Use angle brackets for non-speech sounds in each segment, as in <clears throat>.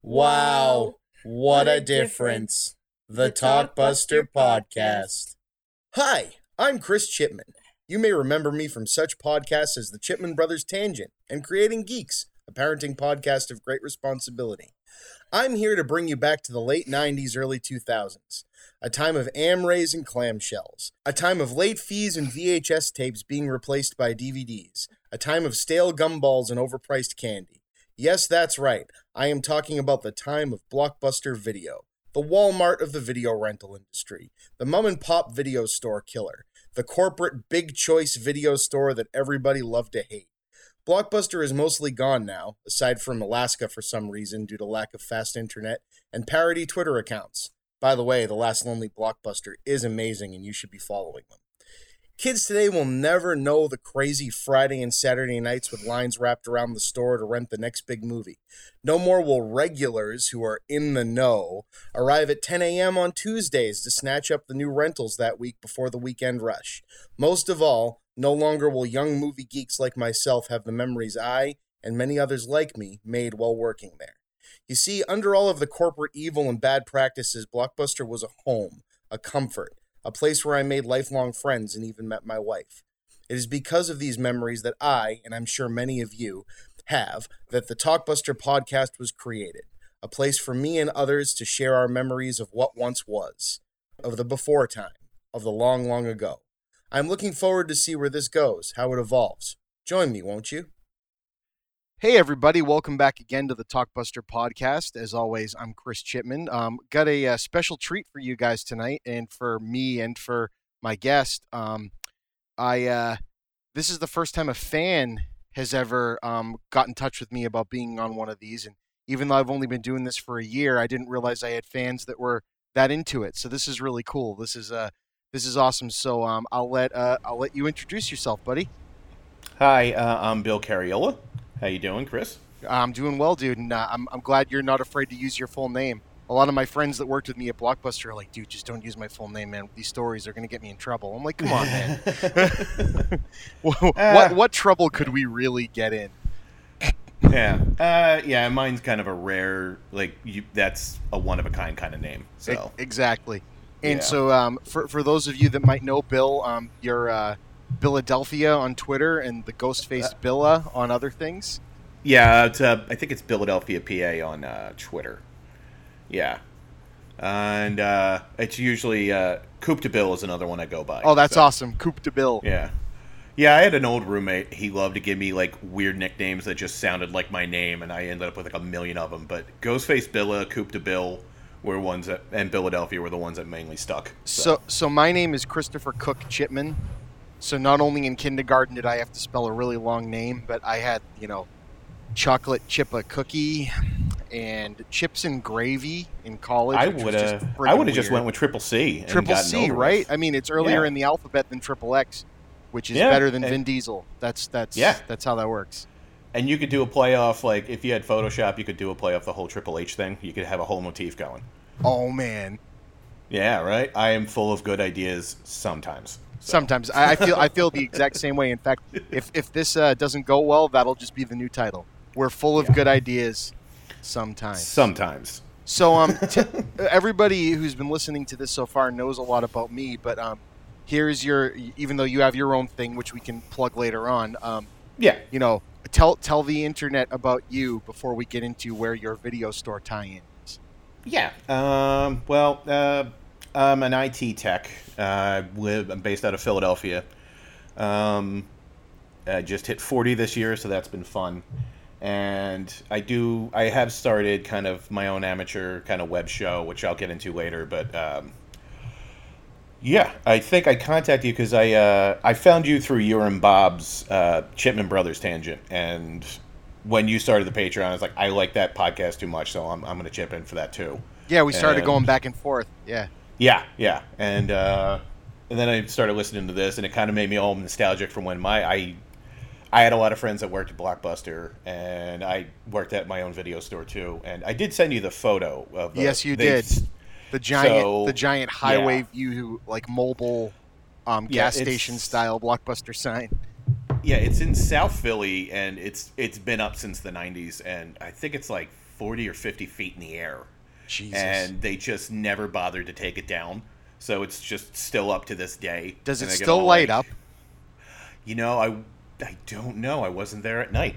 Wow, what a difference. The Talkbuster Podcast. Hi, I'm Chris Chipman. You may remember me from such podcasts as the Chipman Brothers Tangent and Creating Geeks, a parenting podcast of great responsibility. I'm here to bring you back to the late 90s, early 2000s, a time of Amarays and clamshells, a time of late fees and VHS tapes being replaced by DVDs, a time of stale gumballs and overpriced candy. Yes, that's right. I am talking about the time of Blockbuster Video, the Walmart of the video rental industry, the mom and pop video store killer, the corporate big choice video store that everybody loved to hate. Blockbuster is mostly gone now, aside from Alaska for some reason due to lack of fast internet and parody Twitter accounts. By the way, the last lonely Blockbuster is amazing and you should be following them. Kids today will never know the crazy Friday and Saturday nights with lines wrapped around the store to rent the next big movie. No more will regulars who are in the know arrive at 10 a.m. on Tuesdays to snatch up the new rentals that week before the weekend rush. Most of all, no longer will young movie geeks like myself have the memories I, and many others like me, made while working there. You see, under all of the corporate evil and bad practices, Blockbuster was a home, a comfort, a place where I made lifelong friends and even met my wife. It is because of these memories that I, and I'm sure many of you, have that the Talkbuster podcast was created. A place for me and others to share our memories of what once was, of the before time, of the long, long ago. I'm looking forward to see where this goes, how it evolves. Join me, won't you? Hey, everybody. Welcome back again to the Talkbuster podcast. As always, I'm Chris Chipman. Um, got a, uh special treat for you guys tonight and for me and for my guest. Um, I uh, This is the first time a fan has ever um, got in touch with me about being on one of these. And even though I've only been doing this for a year, I didn't realize I had fans that were that into it. So this is really cool. This is uh, this is awesome. So um, I'll let uh, I'll let you introduce yourself, buddy. Hi, uh, I'm Bill Cariola. How you doing, Chris? I'm doing well, dude, and uh, I'm, I'm glad you're not afraid to use your full name. A lot of my friends that worked with me at Blockbuster are like, dude, just don't use my full name, man. These stories are going to get me in trouble. I'm like, come on, man. <laughs> <laughs> what, what, what trouble could we really get in? yeah, uh, yeah. Mine's kind of a rare, like you, that's a one of a kind kind of name. So E- exactly. And Yeah. so, um, for, for those of you that might know Bill, um, you're uh, Billadelphia on Twitter and the Ghost Faced Billa on other things. yeah, it's, uh, I think it's Billadelphia, PA on uh, Twitter. Yeah, and uh, it's usually uh, Coop to Bill is another one I go by. Oh, that's so, awesome. Coop to Bill. Yeah. Yeah, I had an old roommate. He loved to give me like weird nicknames that just sounded like my name, and I ended up with like a million of them. But Ghostface Billa, Coop to Bill were ones that, and Billadelphia were the ones that mainly stuck. So, so my name is Christopher Cook Chipman. So not only in kindergarten did I have to spell a really long name, but I had you know, chocolate chip a cookie, and chips and gravy in college. I would have. just I would have just went with Triple C. triple C, right? with. I mean, it's earlier Yeah. in the alphabet than triple X, which is Yeah, better than and- Vin Diesel. That's that's Yeah. that's how that works. And you could do a playoff like if you had Photoshop, you could do a play off the whole Triple H thing. You could have a whole motif going. Oh man, Yeah, right. I am full of good ideas sometimes. So, sometimes I, I feel I feel the exact same way. In fact, if if this uh, doesn't go well, that'll just be the new title. We're full of Yeah. good ideas. Sometimes. Sometimes. So, um, t- <laughs> everybody who's been listening to this so far knows a lot about me, but um, here's your. Even though you have your own thing, which we can plug later on, um, Yeah. you know, tell tell the internet about you before we get into where your video store tie-in is. Yeah. Um, well, uh, I'm an IT tech. Uh, I live. I'm based out of Philadelphia. Um, I just hit 40 this year, so that's been fun. And I do. I have started kind of my own amateur kind of web show, which I'll get into later. But um, yeah, I think I contacted you because I uh, I found you through your and Bob's uh, Chipman Brothers tangent, and when you started the Patreon, I was like, I like that podcast too much, so I'm I'm going to chip in for that too. Yeah, we started And- going back and forth. Yeah. Yeah, yeah, and uh, and then I started listening to this, and it kind of made me all nostalgic from when my I I had a lot of friends that worked at Blockbuster, and I worked at my own video store too. And I did send you the photo of the, Yes, you they- did. The giant, So, the giant highway yeah. view, like mobile, um, gas it's- station style blockbuster sign. yeah, it's in South Philly, and it's it's been up since the '90s, and I think it's like 40 or 50 feet in the air, Jesus. and they just never bothered to take it down. So it's just still up to this day. Does it And I get still light like- up? You know, I I don't know. I wasn't there at night.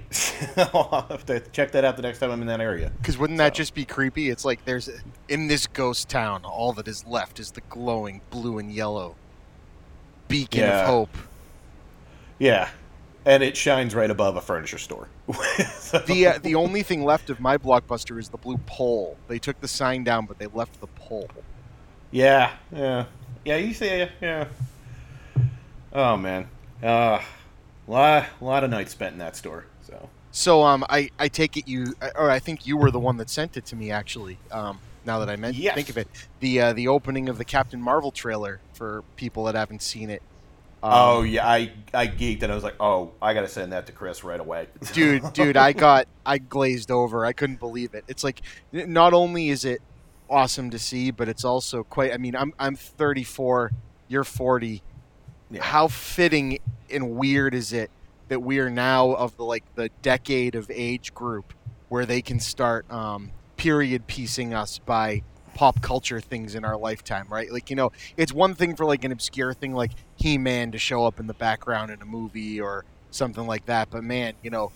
<laughs> I'll have to check that out the next time I'm in that area. Because wouldn't that just be creepy? It's like there's in this ghost town, all that is left is the glowing blue and yellow beacon Yeah. of hope. Yeah, and it shines right above a furniture store. So- <laughs> The uh, the only thing left of my blockbuster is the blue pole. They took the sign down, but they left the pole. Yeah, yeah, yeah. You see, yeah. Oh man, uh, lot lot of nights spent in that store. So So um, I, I take it you or I think you were the one that sent it to me actually. Um, now that I meant Yes. think of it, the uh, the opening of the Captain Marvel trailer for people that haven't seen it. Um, oh yeah, I I geeked and I was like, oh, I gotta send that to Chris right away. <laughs> dude, dude, I got I glazed over. I couldn't believe it. It's like not only is it awesome to see, but it's also quite. I mean, I'm I'm 34, you're 40. Yeah. How fitting and weird is it that we are now of the like the decade of age group where they can start um, period piecing us by pop culture things in our lifetime, right? Like you know, it's one thing for like an obscure thing like He-Man to show up in the background in a movie or something like that, but man, you know,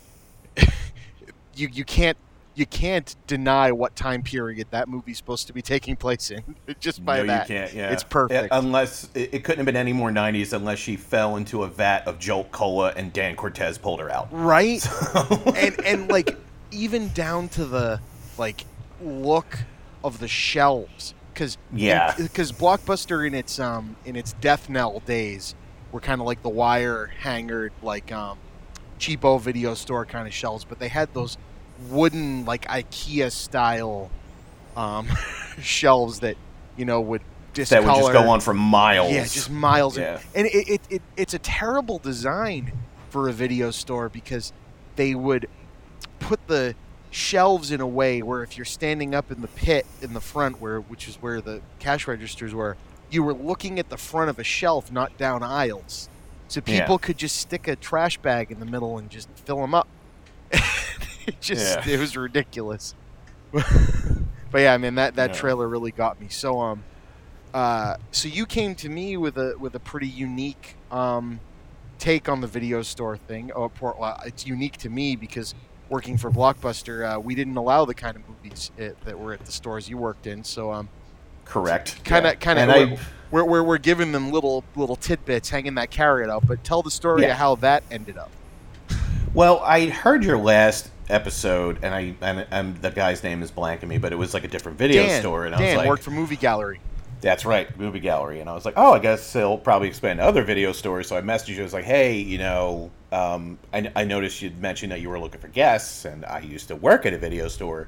<laughs> you you can't you can't deny what time period that movie's supposed to be taking place in <laughs> just by no, that. you can't. Yeah, It's perfect. Unless it, it couldn't have been any more '90s unless she fell into a vat of Jolt Cola and Dan Cortese pulled her out. right? <laughs> and and like even down to the like look of the shelves because Yeah. because blockbuster in its um in its death knell days were kind of like the wire hangered like um cheapo video store kind of shelves but they had those wooden like ikea style um <laughs> shelves that you know would discolor that would just go on for miles. yeah, just miles. Yeah. And it, it, it, it's a terrible design for a video store because they would put the shelves in a way where if you're standing up in the pit in the front where which is where the cash registers were, you were looking at the front of a shelf, not down aisles. So Yeah. people could just stick a trash bag in the middle and just fill them up. <laughs> it just Yeah. it was ridiculous. <laughs> but yeah, I mean that that Yeah. trailer really got me. So um uh, so you came to me with a with a pretty unique um, take on the video store thing. Oh, it's unique to me because working for Blockbuster, uh, we didn't allow the kind of movies uh that were at the stores you worked in. So um, Correct. kind of kind And of I- we're, we're we're giving them little little tidbits, hanging that carrot out. But tell the story Yeah. of how that ended up. Well, I heard your last episode, and I and, and the guy's name is blanking me, but it was like a different video Dan, store, and I Dan was like, worked for Movie Gallery. "That's right, movie gallery." And I was like, "Oh, I guess he'll probably expand to other video stores." So I messaged you. I was like, "Hey, you know, um, I, I noticed you'd mentioned that you were looking for guests, and I used to work at a video store.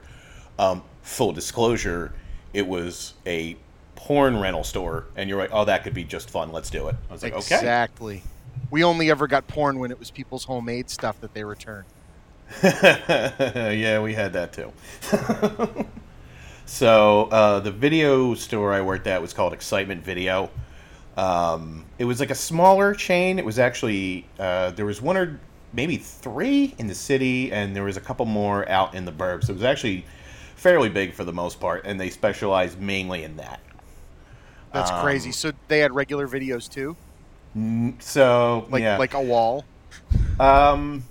Um, full disclosure, it was a porn rental store, and you're like, "Oh, that could be just fun. Let's do it." I was like, "Okay." Exactly. We only ever got porn when it was people's homemade stuff that they returned. <laughs> yeah, we had that too. <laughs> so uh, the video store I worked at was called Excitement Video. Um, it was like a smaller chain. It was actually uh, there was one or maybe three in the city, and there was a couple more out in the burbs. It was actually fairly big for the most part, and they specialized mainly in that. That's Um, crazy. So they had regular videos too, So like yeah. like a wall. Um,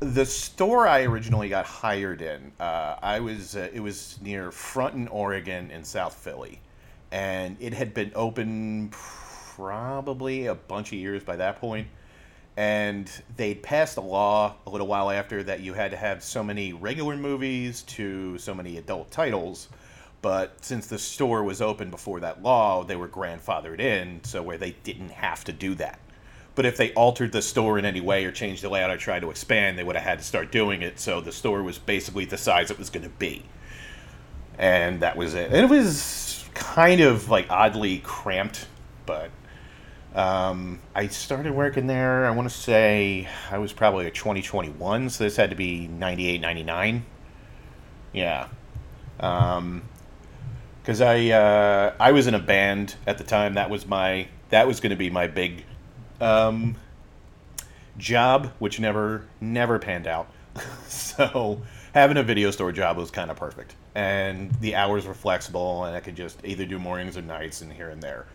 the store I originally got hired in, uh, I was uh, it was near Front and, Oregon, in South Philly, and it had been open probably a bunch of years by that point. And they'd passed a law a little while after that you had to have so many regular movies to so many adult titles. But since the store was open before that law, they were grandfathered in, so where they didn't have to do that. But if they altered the store in any way or changed the layout or tried to expand, they would have had to start doing it. So the store was basically the size it was going to be. And that was it. And it was kind of like oddly cramped, but um, I started working there, I want to say I was probably like 2021, so this had to be 98, 99. Yeah. Um, because I uh, I was in a band at the time. That was my that was going to be my big um, job, which never never panned out. <laughs> so having a video store job was kind of perfect, and the hours were flexible, and I could just either do mornings or nights and here and there.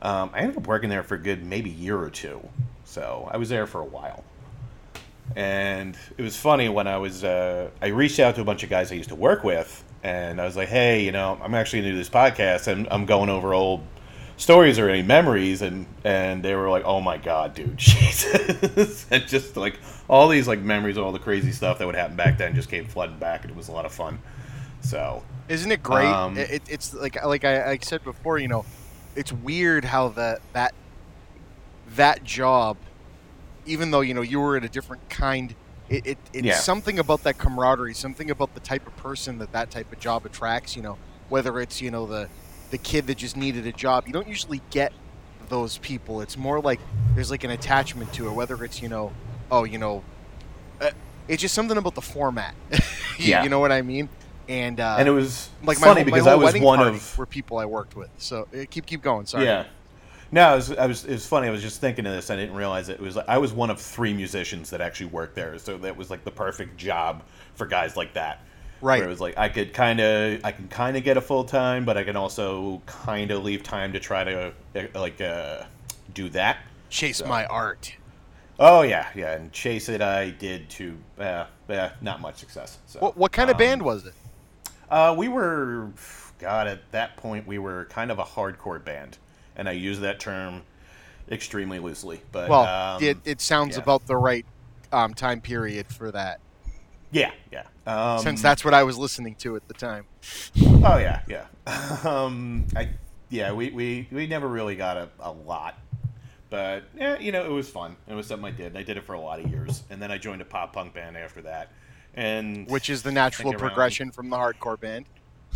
Um, I ended up working there for a good maybe year or two, so I was there for a while. And it was funny when I was uh, I reached out to a bunch of guys I used to work with, and I was like, "Hey, you know, I'm actually to do this podcast, and I'm going over old stories or any memories and and they were like oh my god dude <laughs> jesus. And just like all these like memories of all the crazy stuff that would happen back then just came flooding back and it was a lot of fun. So isn't it great? Um, it, it's like like I, I said before you know it's weird how that that that job even though you know you were in a different kind it, it it's Yeah. something about that camaraderie something about the type of person that that type of job attracts you know whether it's you know the the kid that just needed a job you don't usually get those people it's more like there's like an attachment to it whether it's you know oh you know uh, it's just something about the format <laughs> you, Yeah. you know what i mean and uh, and it was like my funny whole, because my I was one of were people I worked with. So uh, keep keep going. Sorry. yeah. No, I was, I was. It was funny. I was just thinking of this. I didn't realize it, it was. Like, I was one of three musicians that actually worked there, so that was like the perfect job for guys like that. Right. Where it was like I could kind of, I can kind of get a full time, but I can also kind of leave time to try to uh, like uh, do that. Chase So- my art. Oh yeah, yeah, and chase it. I did too. Uh, uh, not much success. So, What what kind of um, band was it? Uh, we were, God, at that point we were kind of a hardcore band, and I use that term extremely loosely. But Well, um, it, it sounds yeah. about the right um, time period for that, yeah, yeah. Um, since that's what I was listening to at the time. Oh yeah, yeah. <laughs> um, I yeah, we, we, we never really got a, a lot, but yeah, you know, it was fun. It was something I did. I did it for a lot of years, and then I joined a pop punk band after that. And Which is the natural Think around- progression from the hardcore band.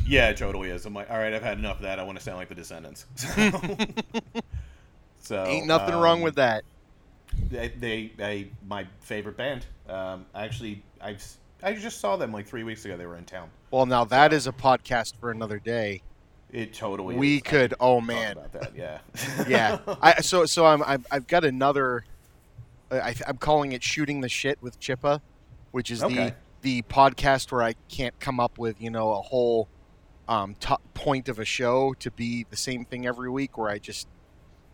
yeah, it totally is. I'm like, all right, I've had enough of that. I want to sound like the Descendents. <laughs> So, <laughs> so Ain't nothing wrong um, with that. they, they, they my favorite band. Um, actually, I I just saw them like three weeks ago. They were in town. Well, now that is a podcast for another day. It totally. We is. Could- oh, man. about that. Yeah. <laughs> Yeah. I so so I'm I've, I've got another. I, I'm calling it shooting the shit with Chippa, which is the the podcast where I can't come up with you know a whole um, top point of a show to be the same thing every week, where I just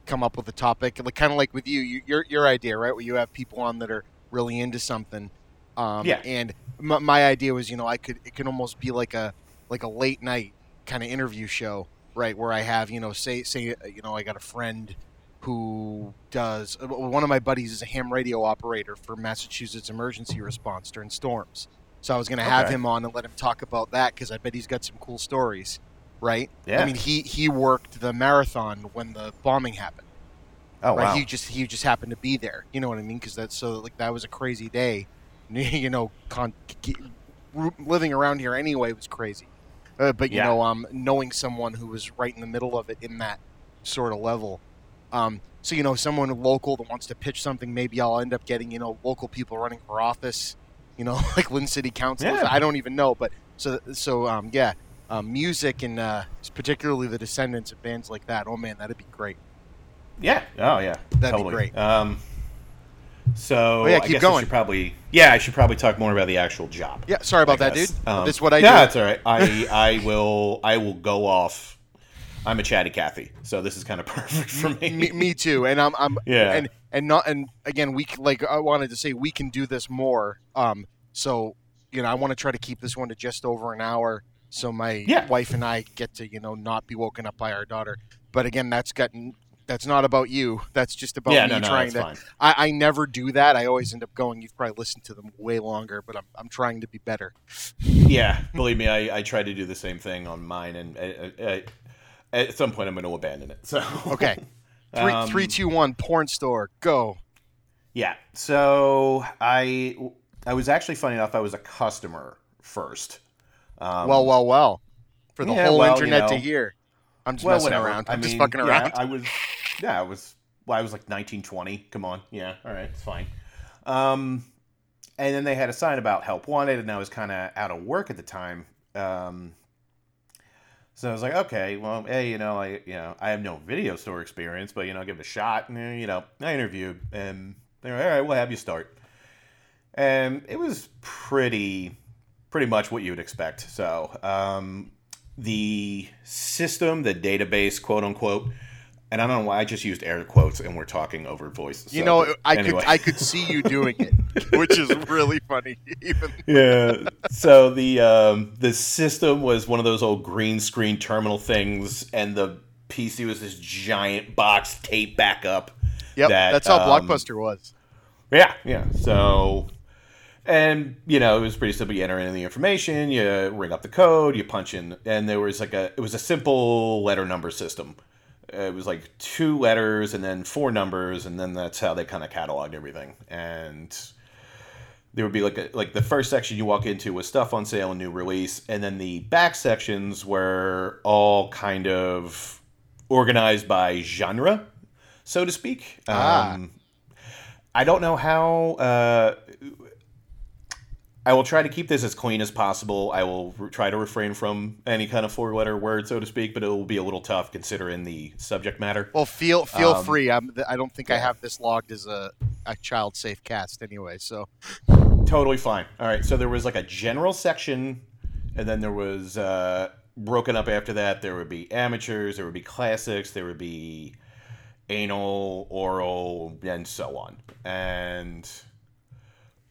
come up with a topic, like kind of like with you, you your your idea, right? Where you have people on that are really into something. Um, Yeah. And my, my idea was, you know, I could it could almost be like a like a late night kind of interview show, right? Where I have, you know, say say uh, you know, I got a friend who does uh, one of my buddies is a ham radio operator for Massachusetts emergency response during storms. So I was going to have Okay. him on and let him talk about that because I bet he's got some cool stories, right? Yeah. I mean, he he worked the marathon when the bombing happened. oh right? wow. He just he just happened to be there. You know what I mean? Because that's so like that was a crazy day. <laughs> You know, con- living around here anyway was crazy. Uh, but you Yeah. know, um, knowing someone who was right in the middle of it in that sort of level. Um, so you know, someone local that wants to pitch something, maybe I'll end up getting you know local people running for office. You know, <laughs> like Lynn City Council. Yeah. I don't even know, but so so um, yeah, um, music and uh, particularly the Descendents of bands like that. Oh man, that'd be great. Yeah. Oh yeah. That'd be great. Um. So Oh, yeah, I keep guess I going. should probably yeah I should probably talk more about the actual job. Yeah, sorry about I that, guess. dude. Um, That's what I do. yeah, do. it's all right. I <laughs> I will I will go off. I'm a chatty Cathy, so this is kind of <laughs> perfect for me. me, me too and i'm i'm Yeah. and and not and again we like i wanted to say we can do this more um so you know i want to try to keep this one to just over an hour so my Yeah. wife and i get to you know not be woken up by our daughter but again that's gotten that's not about you that's just about yeah, me no, no, trying to fine. I, I never do that i always end up going you've probably listened to them way longer but i'm, I'm trying to be better Yeah, believe me, I, I try to do the same thing on mine, and uh, uh, at some point I'm going to abandon it. <laughs> So okay three Um, three two one porn store go Yeah. So I I was actually funny enough. I was a customer first. Um, well well well for the yeah, whole well, you internet to hear i'm just well, messing whatever. around I i'm just mean, fucking yeah, around I was. Yeah, I was. Well, I was like 19, 20. Come on. Yeah. All right. It's fine. Um, and then they had a sign about help wanted, and I was kind of out of work at the time. Um, so I was like, okay, well, hey, you know, I, you know, I have no video store experience, but you know, give it a shot. And, you know, I interviewed, and They're all right. We'll have you start. And it was pretty, pretty much what you would expect. So um, the system, the database, quote unquote. And I don't know why I just used air quotes and we're talking over voice. You so, know, I anyway. could I could see you doing it, <laughs> which is really funny. Even yeah. So the um, the system was one of those old green screen terminal things, and the PC was this giant box taped back up. yep, that, that's how um, Blockbuster was. Yeah, yeah. So, and you know, it was pretty simple. You enter in the information, you ring up the code, you punch in, and there was like a it was a simple letter number system. It was like two letters and then four numbers, and then that's how they kind of cataloged everything. And there would be like a, like the first section you walk into was stuff on sale and new release, and then the back sections were all kind of organized by genre, so to speak. Ah. Um, I don't know how. Uh, I will try to keep this as clean as possible. I will re- try to refrain from any kind of four-letter word, so to speak, but it will be a little tough considering the subject matter. Well, feel feel Um, free. I'm, I don't think I have this logged as a, a child safe cast anyway. So Totally fine. All right, so there was like a general section, and then there was uh, broken up after that. There would be amateurs, there would be classics, there would be anal, oral, and so on. And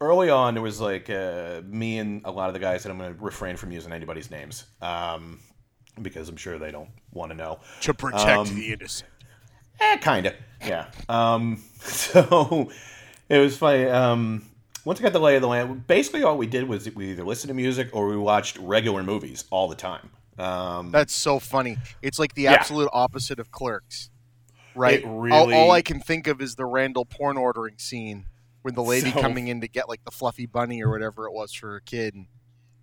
early on, it was like uh, me and a lot of the guys, that I'm going to refrain from using anybody's names um, because I'm sure they don't want to know. to protect Um, the innocent. Eh, kind of. Yeah. Um, <laughs> so it was funny. Um, once I got the lay of the land, basically all we did was we either listened to music or we watched regular movies all the time. Um, That's so funny. It's like the Yeah. absolute opposite of Clerks, right? It all, really- all I can think of is the Randall porn ordering scene when the lady So- coming in to get like the fluffy bunny or whatever it was for her kid. And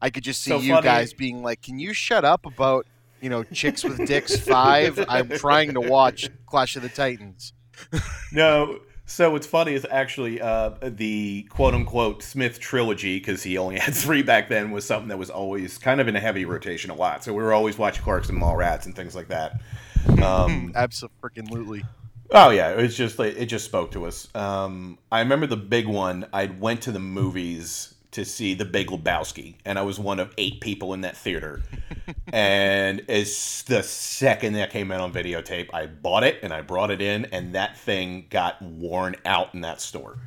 I could just see So you funny. guys being like, "Can you shut up about you know chicks with dicks five? I'm trying to watch Clash of the Titans." <laughs> no. So what's funny is actually uh, the quote unquote Smith trilogy, because he only <laughs> had three back then, was something that was always kind of in a heavy rotation a lot. So we were always watching Clerks and Mallrats and things like that. <laughs> Um, Absolutely. Oh yeah, it was just like it just spoke to us. Um, I remember the big one. I went to the movies to see The Big Lebowski, and I was one of eight people in that theater. <laughs> and as the second that came out on videotape, I bought it and I brought it in, and that thing got worn out in that store.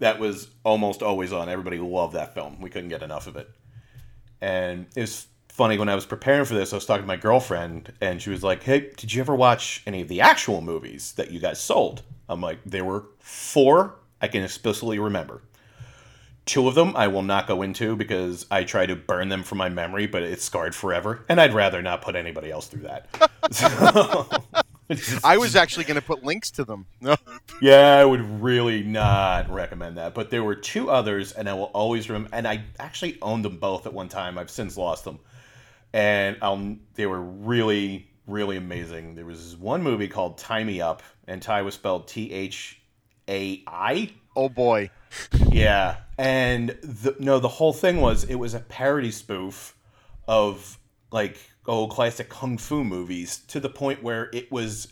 That was almost always on. Everybody loved that film. We couldn't get enough of it. And it was funny when I was preparing for this, I was talking to my girlfriend, and she was like, Hey, did you ever watch any of the actual movies that you guys sold? I'm like, There were four I can explicitly remember. Two of them I will not go into because I try to burn them from my memory, but it's scarred forever, and I'd rather not put anybody else through that. So, <laughs> I was actually going to put links to them. No. <laughs> yeah, I would really not recommend that. But there were two others, and I will always remember. And I actually owned them both at one time. I've since lost them, and I'll, they were really, really amazing. There was one movie called "Tie Me Up," and "tie" was spelled T H A I. Oh boy. Yeah, and the, no, the whole thing was it was a parody spoof of like old classic kung fu movies to the point where it was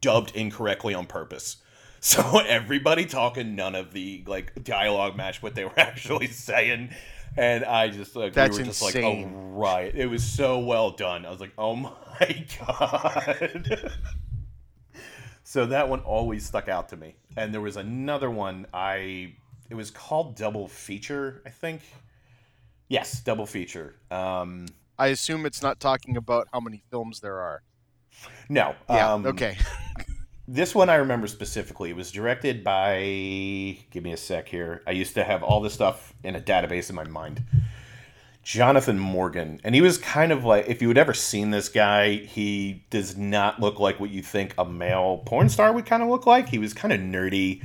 dubbed incorrectly on purpose. <laughs> So everybody talking none of the like dialogue matched what they were <laughs> actually saying, and I just like That's we were just insane. like, oh right, it was so well done. I was like, oh <laughs> my god. so that one always stuck out to me. And there was another one I it was called Double Feature, I think. Yes, Double Feature. Um I assume it's not talking about how many films there are. no. Yeah. um, okay. <laughs> This one I remember specifically. It was directed by give me a sec here. I used to have all this stuff in a database in my mind. Jonathan Morgan. And he was kind of like if you had ever seen this guy, he does not look like what you think a male porn star would kind of look like. He was kind of nerdy.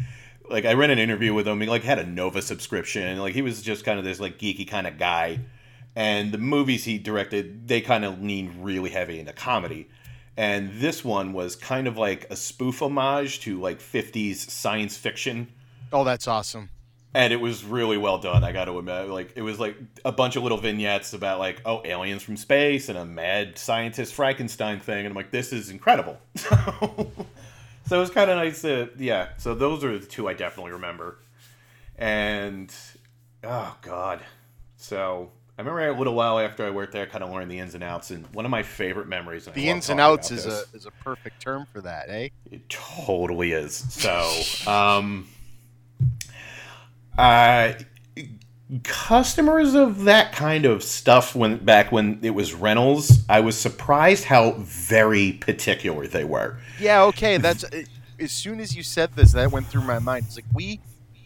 Like I read an interview with him, he like had a Nova subscription. Like he was just kind of this like geeky kind of guy. And the movies he directed, they kind of leaned really heavy into comedy. And this one was kind of like a spoof homage to like 50s science fiction Oh, that's awesome. and it was really well done. I got to admit, like it was like a bunch of little vignettes about like oh aliens from space and a mad scientist Frankenstein thing, and I'm like this is incredible. <laughs> so it was kind of nice to yeah. So those are the two I definitely remember, and oh god, so I remember a little while after I worked there, I kind of learned the ins and outs, and one of my favorite memories. The ins and outs is this. a is a perfect term for that, eh? It totally is. So, um, uh, customers of that kind of stuff when back when it was rentals, I was surprised how very particular they were. Yeah, okay. That's uh, <laughs> as soon as you said this, that went through my mind. It's like we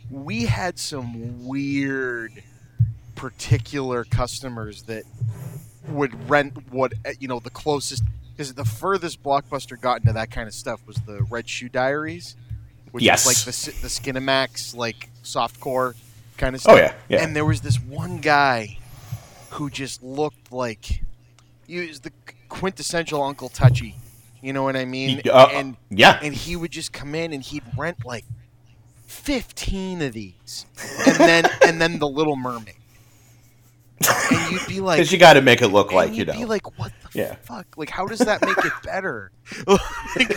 we had some weird, particular customers that would rent what uh, you know the closest because the furthest blockbuster got into that kind of stuff was the Red Shoe Diaries, which Yes. is like the the Skinamax like softcore kind of stuff. Oh yeah, yeah. And there was this one guy who just looked like he was the quintessential Uncle Touchy. You know what I mean? Uh, and yeah. and he would just come in and he'd rent like fifteen of these, and then and then the Little Mermaid, and you'd be <laughs> like, Because you got to make it look and like you you'd know. be like, what the Yeah. fuck? Like, how does that make it better? <laughs> like,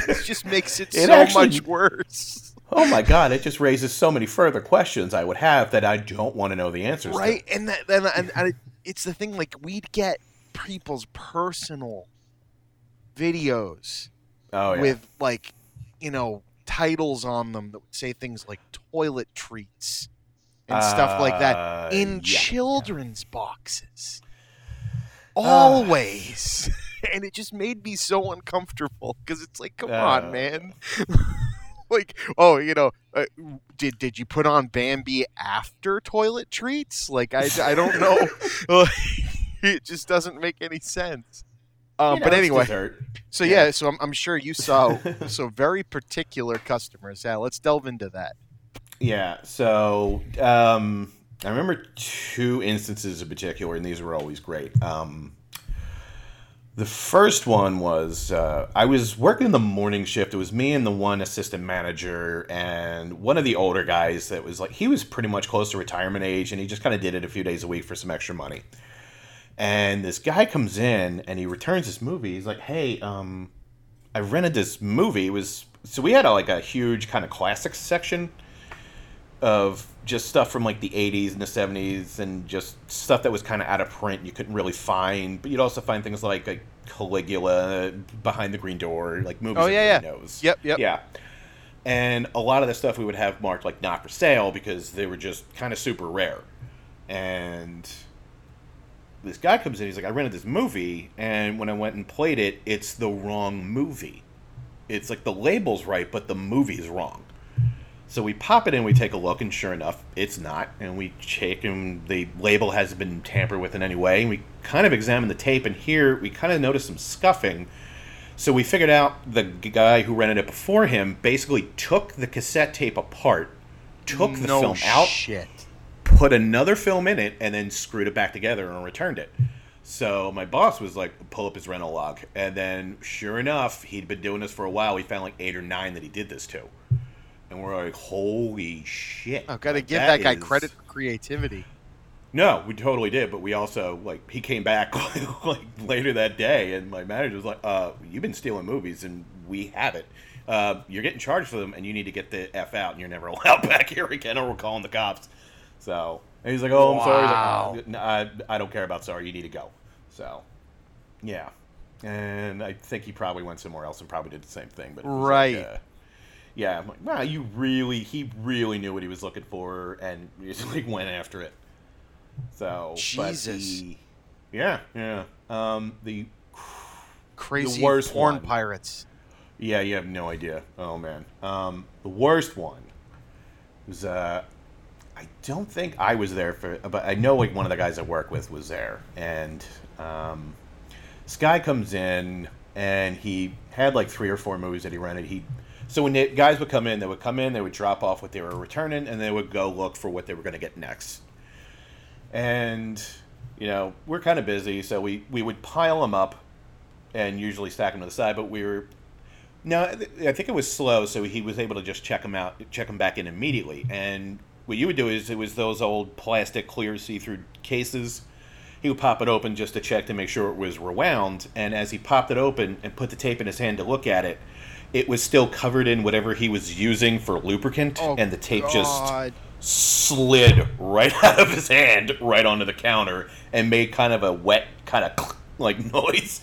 it just makes it, It so actually- much worse. oh my god, it just raises so many further questions I would have that I don't want to know the answers. to. right and that then and, and it's the thing like we'd get people's personal videos Oh yeah. with like you know titles on them that would say things like toilet treats and stuff like that Uh, in yeah. children's boxes always <laughs> and it just made me so uncomfortable because it's like come Uh. on man <laughs> like oh you know uh, did did you put on bambi after toilet treats like i, I don't know <laughs> it just doesn't make any sense um, You know, but anyway so Yeah. yeah, so I'm, I'm sure you saw so very particular customers. Yeah, let's delve into that. Yeah. So um, I remember two instances in particular, and these were always great. Um, the first one was uh, I was working the morning shift. It was me and the one assistant manager, and one of the older guys that was like he was pretty much close to retirement age, and he just kind of did it a few days a week for some extra money. And this guy comes in and he returns this movie. He's like, "Hey, um, I rented this movie. It was so we had a, like a huge kind of classics section of just stuff from like the 80s and the 70s and just stuff that was kind of out of print you couldn't really find but you'd also find things like, like caligula behind the green door like movies Oh, that yeah, nobody knows. Yep, yep. yeah. And a lot of the stuff we would have marked like not for sale because they were just kind of super rare. And this guy comes in he's like i rented this movie and when i went and played it it's the wrong movie. It's like the label's right but the movie's wrong so we pop it in, we take a look, and sure enough, it's not. And we check, and the label hasn't been tampered with in any way. And we kind of examine the tape, and here we kind of notice some scuffing. So we figured out the guy who rented it before him basically took the cassette tape apart, took the no film out, Shit. put another film in it, and then screwed it back together and returned it. So my boss was like, pull up his rental log. And then, sure enough, he'd been doing this for a while. We found like eight or nine that he did this to. And we're like, holy shit. I've got to give that, guy is- credit for creativity. No, we totally did. But we also, like, he came back <laughs> like later that day, and my manager was like, uh, you've been stealing movies, and we have it. Uh, you're getting charged for them, and you need to get the F out, and you're never <laughs> allowed back here again, or we're calling the cops. So, and he's like, oh, I'm sorry. Like, "Uh, no, I, I don't care about sorry. You need to go. So, yeah. And I think he probably went somewhere else and probably did the same thing. But was like, Right. uh, yeah, I'm like, wow, you really, he really knew what he was looking for, and <laughs> just like went after it. So, Jesus. the- yeah, yeah. Um, the Crazy worst porn one. pirates. yeah, you have no idea. Oh man, um, the worst one was uh, I don't think I was there for, but I know like one of the guys I work with was there, and um, this guy comes in and he had like three or four movies that he rented. He so when the guys would come in, they would come in, they would drop off what they were returning, and they would go look for what they were going to get next. And you know we're kind of busy, so we we would pile them up and usually stack them to the side. But we were no, I think it was slow, so he was able to just check them out, check them back in immediately. And what you would do is it was those old plastic clear see-through cases. He would pop it open just to check to make sure it was rewound. And as he popped it open and put the tape in his hand to look at it, it was still covered in whatever he was using for lubricant, Oh, and the tape God. just slid right <laughs> out of his hand, right onto the counter, and made kind of a wet, kind of like noise.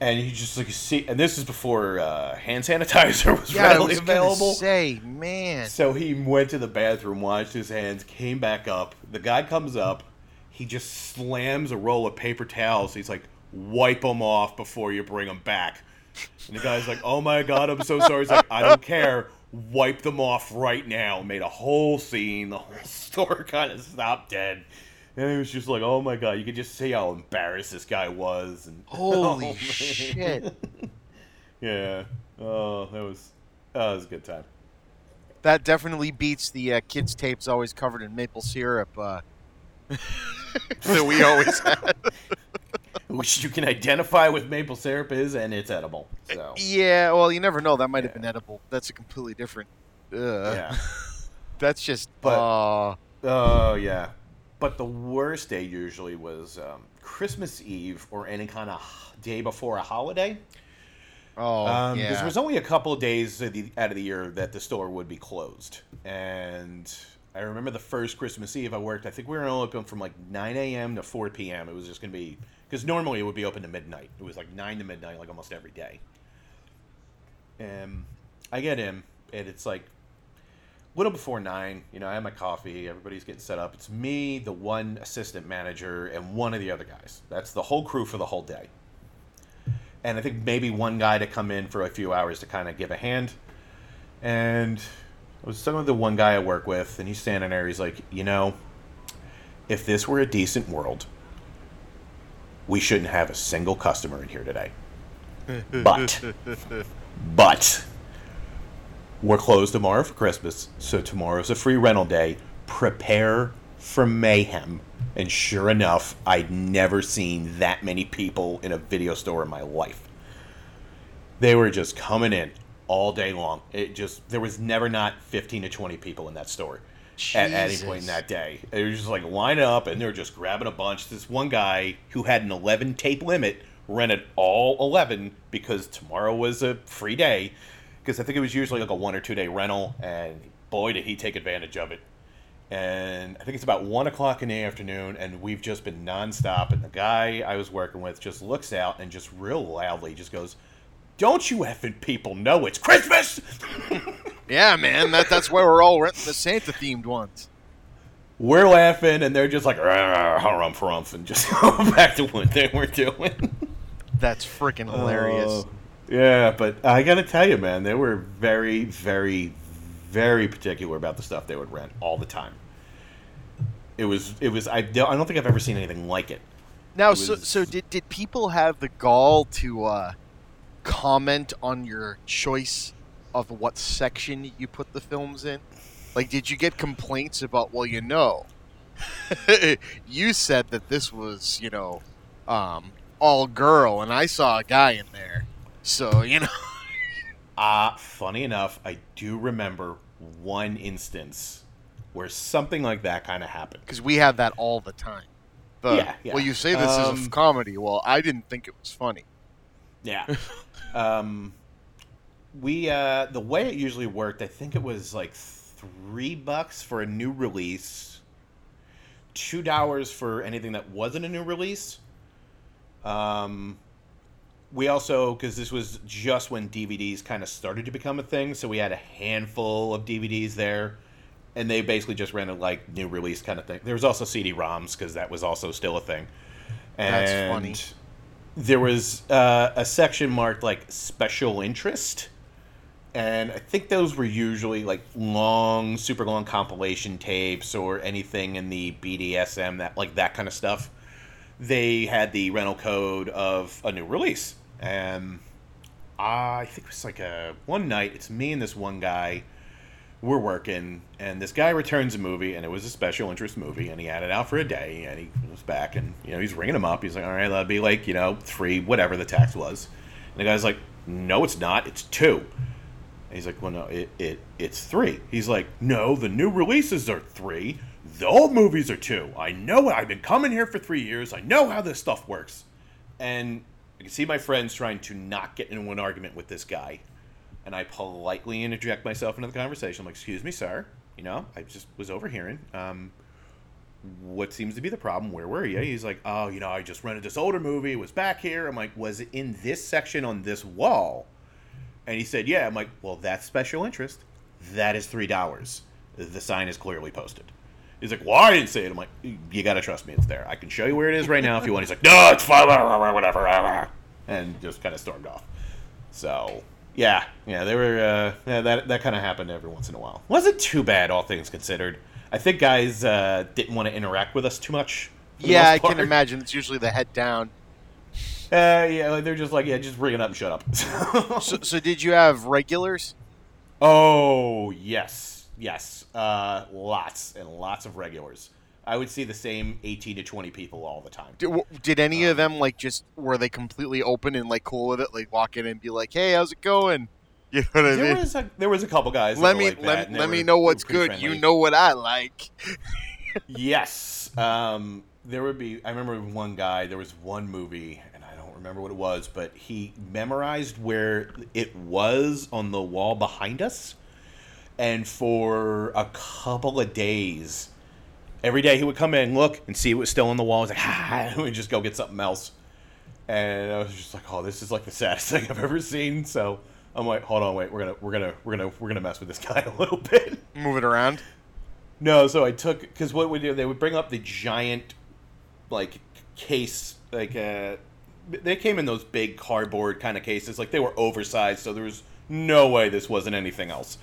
And you just like see, and this is before uh, hand sanitizer <laughs> was Yeah, readily was available. say, man. So he went to the bathroom, washed his hands, came back up. The guy comes up. He just slams a roll of paper towels. He's like, wipe them off before you bring them back. And the guy's like, oh my God, I'm so sorry. He's like, I don't care. Wipe them off right now. Made a whole scene. The whole <laughs> store kind of stopped dead. And it was just like, oh my God. You could just see how embarrassed this guy was. And <laughs> Holy Oh, shit. <laughs> yeah. Oh, that was, that was a good time. That definitely beats the uh, kids' tapes always covered in maple syrup uh, that we always had. <laughs> which you can identify with maple syrup is, and it's edible. So Yeah, well, you never know. That might have been edible. That's a completely different. Uh, yeah, <laughs> That's just. But- uh, oh yeah. But the worst day usually was um, Christmas Eve or any kind of day before a holiday. oh, Um, yeah. Because there was only a couple of days of the, out of the year that the store would be closed. And I remember the first Christmas Eve I worked, I think we were only open from like 9 a.m. to 4 p.m. It was just going to be, because normally it would be open to midnight. It was like 9 to midnight, like almost every day. And I get in, and it's like a little before 9. You know, I have my coffee, everybody's getting set up. It's me, the one assistant manager, and one of the other guys. That's the whole crew for the whole day and I think maybe one guy to come in for a few hours to kind of give a hand. And I was talking with the one guy I work with, and he's standing there. He's like, you know, if this were a decent world, we shouldn't have a single customer in here today. But, but, we're closed tomorrow for Christmas, so tomorrow's a free rental day. Prepare for mayhem. And sure enough, I'd never seen that many people in a video store in my life. They were just coming in all day long. It just there was never not 15 to 20 people in that store at, at any point in that day. They were just like lining up and they were just grabbing a bunch. This one guy who had an 11 tape limit rented all 11 because tomorrow was a free day. Because I think it was usually like a one or two day rental, and boy did he take advantage of it and I think it's about one o'clock in the afternoon, and we've just been nonstop. And the guy I was working with just looks out and just real loudly just goes, "Don't you effing people know it's Christmas?" <laughs> yeah, man. That, that's why we're all renting the Santa themed ones. We're laughing, and they're just like harumph harumph, and just <laughs> go back to what they were doing. That's freaking hilarious. Oh, yeah, but I gotta tell you, man, they were very, very, very particular about the stuff they would rent all the time. It was, it was. I don't, I don't think I've ever seen anything like it. Now, It so so did did people have the gall to uh, comment on your choice of what section you put the films in? Like, did you get complaints about? Well, you know, <laughs> you said that this was you know um, all girl, and I saw a guy in there, so you know. <laughs> Uh, funny enough, I do remember one instance where something like that kind of happened. because we have that all the time. The, Yeah, yeah. Well, you say this is a Um, comedy. Well, I didn't think it was funny. Yeah. <laughs> um, we uh, the way it usually worked, I think it was like three bucks for a new release, two dollars for anything that wasn't a new release. Um, we also because this was just when DVDs kind of started to become a thing, so we had a handful of DVDs there, and they basically just ran a like new release kind of thing. There was also CD-ROMs because that was also still a thing. And That's funny. There was uh, a section marked like special interest, and I think those were usually like long, super long compilation tapes or anything in the BDSM that like that kind of stuff. They had the rental code of a new release, and I think it was like a one night. It's me and this one guy. We're working, and this guy returns a movie, and it was a special interest movie, and he had it out for a day, and he was back, and you know he's ringing him up. He's like, "All right, that'll be like you know three, whatever the tax was," and the guy's like, "No, it's not. It's two. And he's like, "Well, no, it, it it's three. He's like, "No, the new releases are three. The old movies are two. I know it. I've been coming here for three years. I know how this stuff works." And I can see my friends trying to not get into an argument with this guy. And I politely interject myself into the conversation. I'm like, "Excuse me, sir. You know, I just was overhearing. Um, what seems to be the problem? Where were you?" He's like, "Oh, you know, I just rented this older movie. It was back here." I'm like, "Was it in this section on this wall?" And he said, "Yeah." I'm like, "Well, that's special interest. That is three dollars. The sign is clearly posted." He's like, "Well, I didn't say it." I'm like, "You gotta trust me. It's there. I can show you where it is right now if you want." He's like, "No, it's fine. Whatever." And just kind of stormed off. So yeah, yeah, they were. Uh, yeah, that that kind of happened every once in a while. Wasn't too bad, all things considered. I think guys uh, didn't want to interact with us too much. Yeah, I can imagine. It's usually the head down. Uh, yeah, like, they're just like, yeah, just bring it up and shut up. <laughs> So, so did you have regulars? oh yes, yes, uh, lots and lots of regulars. I would see the same eighteen to twenty people all the time. Did, did any Um, of them like just were they completely open and like cool with it? Like walk in and be like, "Hey, how's it going?" <laughs> You know what I There mean? was a there was a couple guys. let me like let, let me were- know what's good. You know what I like. <laughs> Yes. Um, there would be. I remember one guy. There was one movie, and I don't remember what it was, but he memorized where it was on the wall behind us, and for a couple of days, every day he would come in, look, and see it was still on the wall. He's like, ah, <laughs> and we'd just go get something else. And I was just like, oh, this is like the saddest <laughs> thing I've ever seen. So I'm like, hold on, wait, we're gonna, we're gonna, we're gonna, we're gonna mess with this <laughs> guy a little bit. Move it around. No, so I took because what we do, they would bring up the giant, like case, like uh, they came in those big cardboard kind of cases, like they were oversized, so there was no way this wasn't anything else,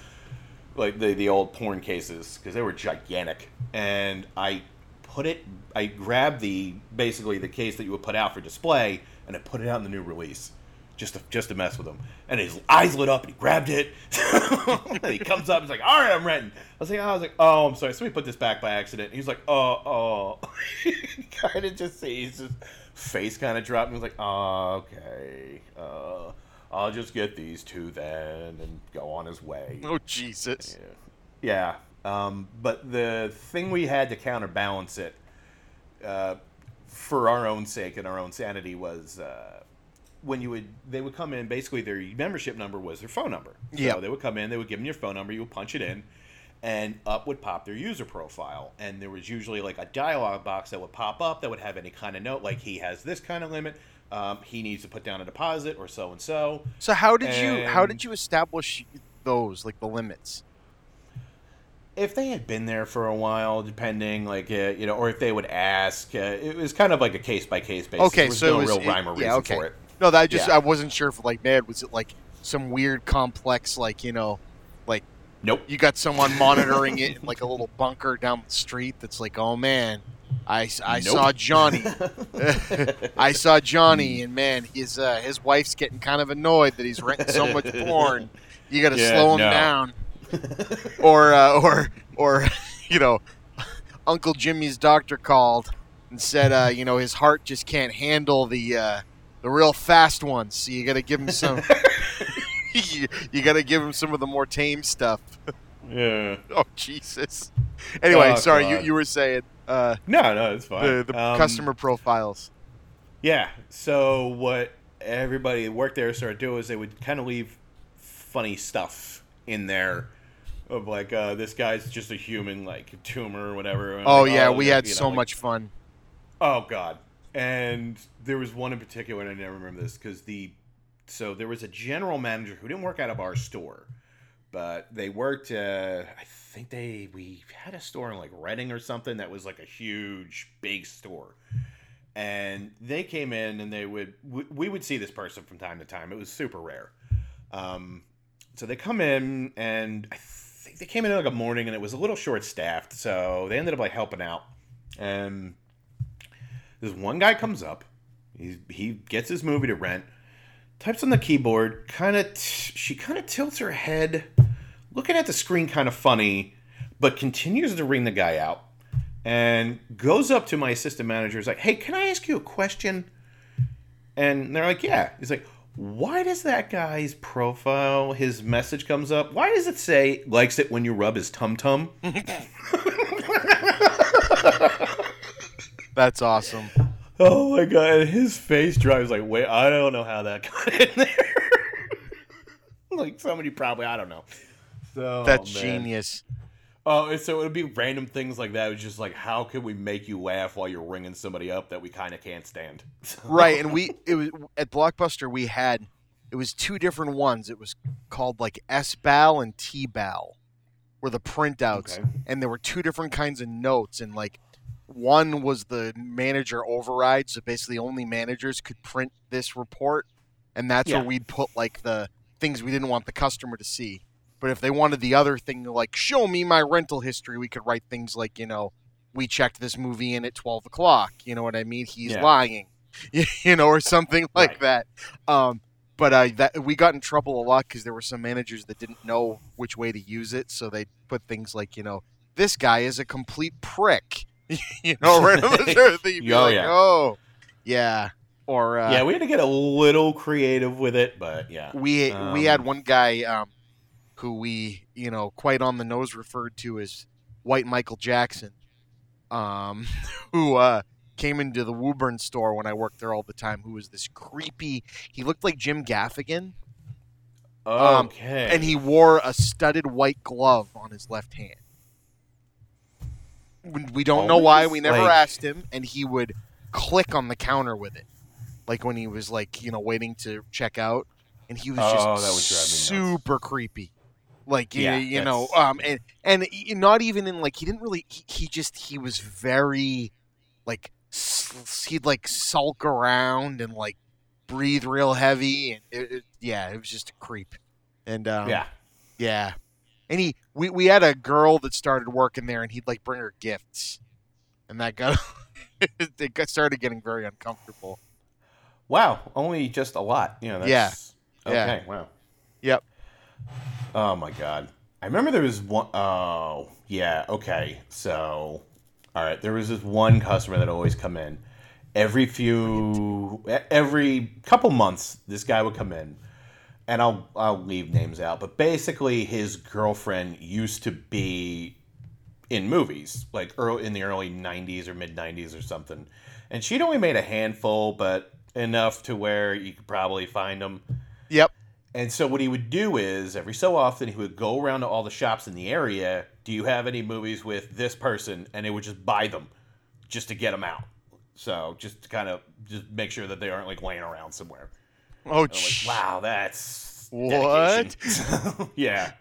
like the the old porn cases because they were gigantic, and I put it, I grabbed the basically the case that you would put out for display, and I put it out in the new release. Just to, just to mess with him, and his eyes lit up, and he grabbed it. <laughs> he comes up, he's like, "All right, I'm renting." I was like, "Oh, I was like, oh, I'm sorry, somebody put this back by accident." He's like, "Oh, oh," <laughs> kind of just sees his face kind of drop, and he's like, "Oh, okay, uh, I'll just get these two then, and go on his way." Oh Jesus! Yeah. Yeah. Um, but the thing we had to counterbalance it uh, for our own sake and our own sanity was uh, when you would they would come in basically their membership number was their phone number. So Yeah. they would come in, they would give them your phone number, you would punch it in, and up would pop their user profile. And there was usually like a dialog box that would pop up that would have any kind of note like he has this kind of limit. Um, he needs to put down a deposit or so and so. So how did you how did you establish those like the limits? if they had been there for a while, depending, like uh, you know, or if they would ask, uh, it was kind of like a case by case basis. Okay, so no it was real it- rhyme or reason yeah, okay. for it. No, that I just Yeah. I wasn't sure if like man was it like some weird complex like you know like Nope. you got someone monitoring <laughs> it in like a little bunker down the street that's like oh man I, I Nope. saw Johnny. <laughs> <laughs> I saw Johnny and man his uh, his wife's getting kind of annoyed that he's renting so much <laughs> porn. You got to Yeah, slow him no. down. Or uh, or or you know Uncle Jimmy's doctor called and said uh, you know his heart just can't handle the uh, the real fast ones. So you got to give him some you, you got to give him some of the more tame stuff. Yeah. oh Jesus. Anyway Oh, sorry you, you were saying uh, No, no, it's fine. the, the Um, customer profiles Yeah. So what everybody that worked there started doing is they would kind of leave funny stuff in there. Of like, uh, this guy's just a human, like tumor or whatever. And oh like, yeah we had know, so like- much fun Oh God! And there was one in particular, and I never remember this because the so there was a general manager who didn't work out of our store, but they worked. Uh, I think they we had a store in like Reading or something that was like a huge big store, and they came in and they would we, would see this person from time to time. It was super rare. Um, so they come in and I think they came in like a morning and it was a little short staffed, so they ended up like helping out and this one guy comes up. He he gets his movie to rent. Types on the keyboard. Kind of. T- she kind of tilts her head, looking at the screen, kind of funny, but continues to ring the guy out. And goes up to my assistant manager. Is like, "Hey, can I ask you a question?" And they're like, "Yeah." He's like, "Why does that guy's profile, his message comes up? Why does it say likes it when you rub his tum tum?" <laughs> that's awesome Oh my god! And his face drives like, wait, I don't know how that got in there. <laughs> like somebody probably I don't know. So That's man. genius. Oh, so it would be random things like that. It was just like, how can we make you laugh while you're ringing somebody up that we kind of can't stand? <laughs> Right, and we it was at Blockbuster we had it was two different ones. It was called like S Bal and T Bal were the printouts, Okay. and there were two different kinds of notes, and like one was the manager override, so basically only managers could print this report, and that's Yeah. where we'd put like the things we didn't want the customer to see. But if they wanted the other thing, like show me my rental history, we could write things like you know we checked this movie in at twelve o'clock. You know what I mean? He's Yeah. lying, <laughs> you know, or something like Right. that. Um, but uh, that we got in trouble a lot because there were some managers that didn't know which way to use it, so they put things like you know this guy is a complete prick, <laughs> you know, right on <laughs> the sort of thing. You'd Oh, like, yeah. oh, yeah, or uh, yeah, we had to get a little creative with it, but yeah. we Um, we had one guy um, who we you know quite on the nose referred to as White Michael Jackson, um, <laughs> who uh, came into the Woburn store when I worked there all the time. Who was this creepy? He looked like Jim Gaffigan, um, Okay. and he wore a studded white glove on his left hand. We don't know why. We never like- asked him, and he would click on the counter with it, like when he was like you know waiting to check out, and he was just Oh, that would drive me nuts. super creepy. Like you, Yeah, you know, um, and and not even in like he didn't really. He, he just he was very like he'd like sulk around and like breathe real heavy, and it, it, yeah, it was just a creep. And um, yeah. yeah. And he we, we had a girl that started working there and he'd like bring her gifts. And that got <laughs> it got started getting very uncomfortable. Wow, only just a lot. You know, that's, Yeah. Okay, wow. Yep. Oh my god. I remember there was one oh, yeah, okay. So all right, there was this one customer that always come in. Every few every couple months this guy would come in and I'll I'll leave names out, but basically his girlfriend used to be in movies, like early in the early '90s or mid '90s or something, and she'd only made a handful, but enough to where you could probably find them. Yep. And so what he would do is every so often he would go around to all the shops in the area. Do you have any movies with this person? And they would just buy them, just to get them out. So just to kind of just make sure that they aren't like laying around somewhere. Oh like, wow, that's What? <laughs> yeah.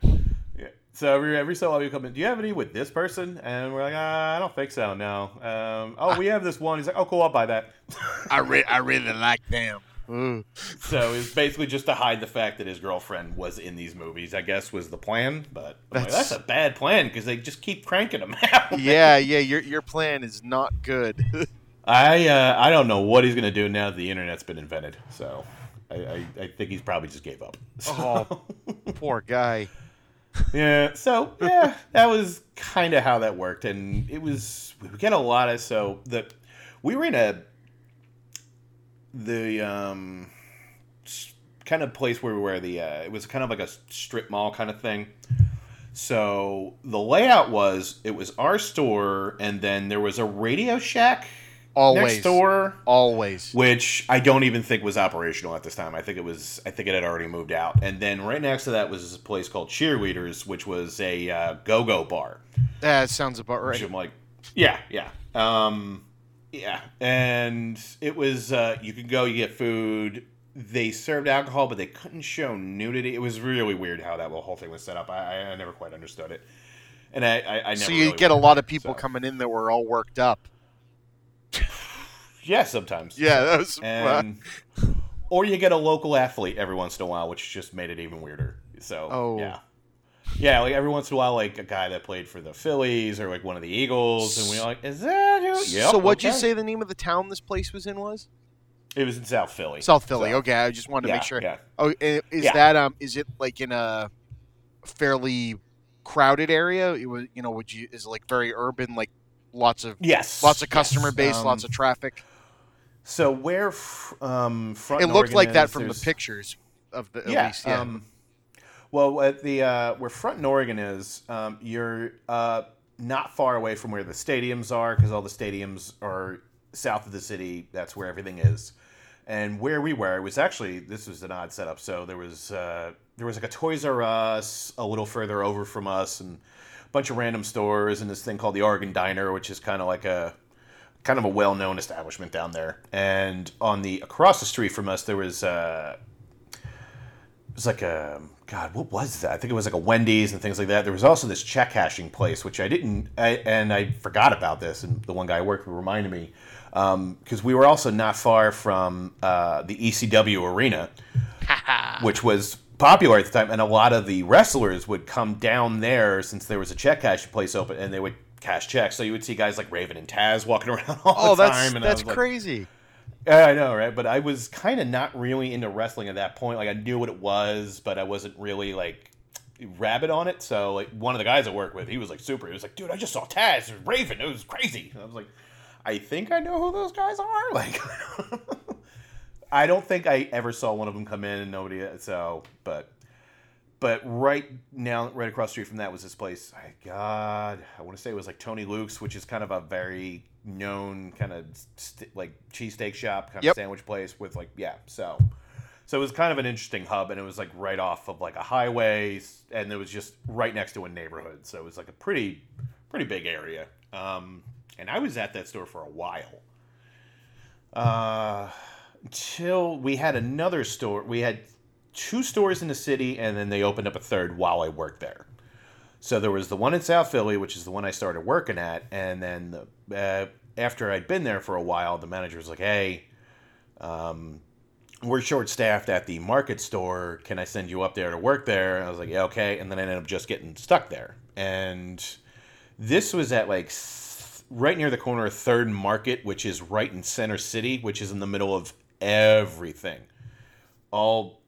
Yeah. So every every so often you come in, do you have any with this person? And we're like, uh, I don't think so. No. Um, oh, we have this one. He's like, oh, cool, I'll buy that. I re- I really like them. <laughs> So it's basically just to hide the fact that his girlfriend was in these movies. I guess was the plan, but I'm like, That's- that's a bad plan because they just keep cranking them <laughs> out. Yeah, yeah, your your plan is not good. <laughs> I uh, I don't know what he's gonna do now that the internet's been invented. So I, I, I think he's probably just gave up. Oh. Poor guy. Yeah, so yeah, that was kind of how that worked, and it was we get a lot of so the we were in a the um kind of place where we were the uh, it was kind of like a strip mall kind of thing. So the layout was it was our store, and then there was a Radio Shack Always. next door Always. which I don't even think was operational at this time. I think it was. I think it had already moved out. And then right next to that was this place called Cheerleaders, which was a uh, go-go bar. That sounds about Which right. I'm like, yeah, yeah, um, yeah. And it was uh, you could go, you get food. They served alcohol, but they couldn't show nudity. It was really weird how that whole thing was set up. I, I, never quite understood it, and I, I, I never. So you really get a lot of people so. coming in that were all worked up. <laughs> Yeah, sometimes. Yeah, that was and or you get a local athlete every once in a while, which just made it even weirder. So Oh. yeah, yeah, like every once in a while, like a guy that played for the Phillies or like one of the Eagles, and we're like, is that who? Yep, so what'd you say the name of the town this place was in was? It was in South Philly. South Philly. So, Okay, I just wanted to yeah, make sure. Yeah. Oh, is Yeah. that um? Is it like in a fairly crowded area? It was, you know, would you is it like very urban, like lots of Yes. lots of customer yes. base, Um, lots of traffic. So where um, front It looked Oregon like that from the pictures of the at yeah, least. Yeah. Um, well, at the uh, where Front Oregon is, um, you're uh, not far away from where the stadiums are because all the stadiums are south of the city. That's where everything is. And where we were, it was actually this was an odd setup. So there was uh, there was like a Toys R Us a little further over from us, and a bunch of random stores, and this thing called the Oregon Diner, which is kind of like a kind of a well known establishment down there. And on the across the street from us, there was uh, it was like a God, what was that? I think it was like a Wendy's and things like that. There was also this check cashing place, which I didn't, I, and I forgot about this. And the one guy I worked with reminded me because um, we were also not far from uh, the ECW arena, <laughs> which was popular at the time, and a lot of the wrestlers would come down there since there was a check cashing place open, and they would cash checks. So you would see guys like Raven and Taz walking <laughs> around all oh, the that's time. And that's was crazy. I know, right? But I was kind of not really into wrestling at that point. Like I knew what it was, but I wasn't really like rabid on it. So like one of the guys I work with, he was like super. He was like, "Dude, I just saw Taz and Raven. It was crazy." And I was like, "I think I know who those guys are." <laughs> Like, I don't think I ever saw one of them come in and nobody. So, but but right now, right across the street from that was this place. I, God, I want to say it was like Tony Luke's, which is kind of a very known kind of st- like cheesesteak shop, kind Yep. of sandwich place with like yeah. So, so it was kind of an interesting hub, and it was like right off of like a highway, and it was just right next to a neighborhood. So it was like a pretty, pretty big area. Um, and I was at that store for a while. Uh, until we had another store. We had two stores in the city, and then they opened up a third while I worked there. So there was the one in South Philly, which is the one I started working at, and then the, uh, after I'd been there for a while, the manager was like, "Hey, um, we're short staffed at the market store. Can I send you up there to work there?" And I was like, "Yeah, okay." And then I ended up just getting stuck there, and this was at like th- right near the corner of Third Market, which is right in Center City, which is in the middle of everything. All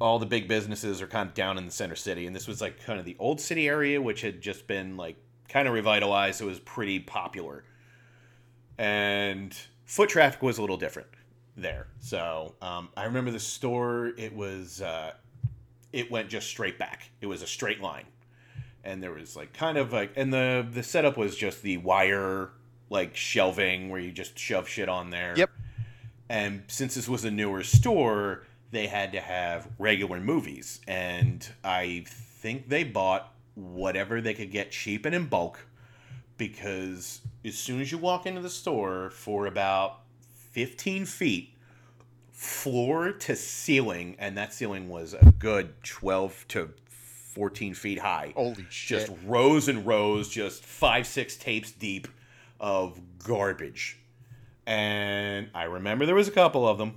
all the big businesses are kind of down in the center city, and this was like kind of the old city area, which had just been like kind of revitalized. So it was pretty popular, and foot traffic was a little different there. So um, I remember the store. It was uh, it went just straight back. It was a straight line, and there was like kind of like, and the the setup was just the wire like shelving where you just shove shit on there. Yep. And since this was a newer store, they had to have regular movies. And I think they bought whatever they could get cheap and in bulk because as soon as you walk into the store for about 15 feet, floor to ceiling, and that ceiling was a good 12 to 14 feet high Holy shit! just rows and rows, just five, six tapes deep of garbage. And I remember there was a couple of them.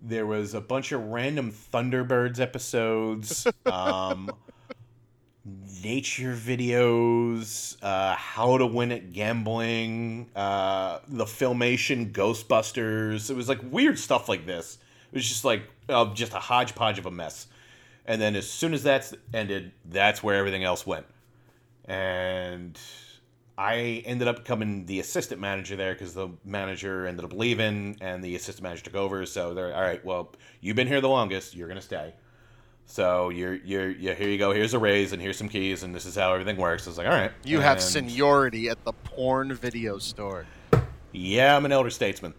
There was a bunch of random Thunderbirds episodes, <laughs> um, nature videos, uh, how to win at gambling, uh, the filmation Ghostbusters. It was like weird stuff like this. It was just like uh, just a hodgepodge of a mess. And then as soon as that's ended, that's where everything else went. And I ended up becoming the assistant manager there because the manager ended up leaving and the assistant manager took over. So they're all right. Well, you've been here the longest. You're gonna stay. So you're you're yeah. Here you go. Here's a raise and here's some keys and this is how everything works. I was like, all right. You have seniority at the porn video store. Yeah, I'm an elder statesman.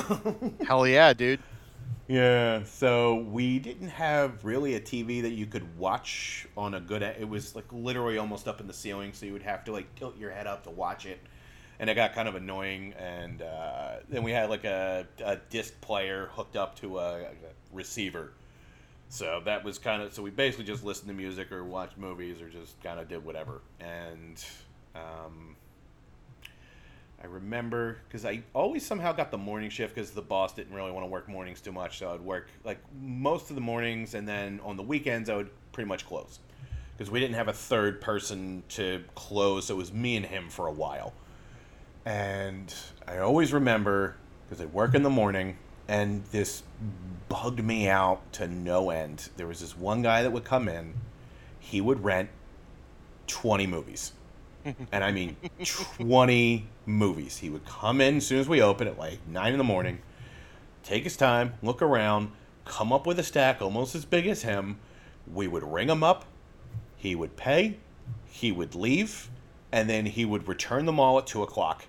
<laughs> Hell yeah, dude. Yeah, so we didn't have really a TV that you could watch on a good. It was like literally almost up in the ceiling, so you would have to like tilt your head up to watch it, and it got kind of annoying. And uh, then we had like a, a disc player hooked up to a, a receiver, so that was kind of so we basically just listened to music or watched movies or just kind of did whatever. And um, I remember because I always somehow got the morning shift because the boss didn't really want to work mornings too much, so I'd work like most of the mornings, and then on the weekends I would pretty much close because we didn't have a third person to close, so it was me and him for a while. And I always remember because I'd work in the morning, and this bugged me out to no end. There was this one guy that would come in, he would rent twenty movies <laughs> and I mean 20 movies. He would come in as soon as we open at like 9 in the morning, take his time, look around, come up with a stack almost as big as him. We would ring him up, he would pay, he would leave, and then he would return them all at 2 o'clock,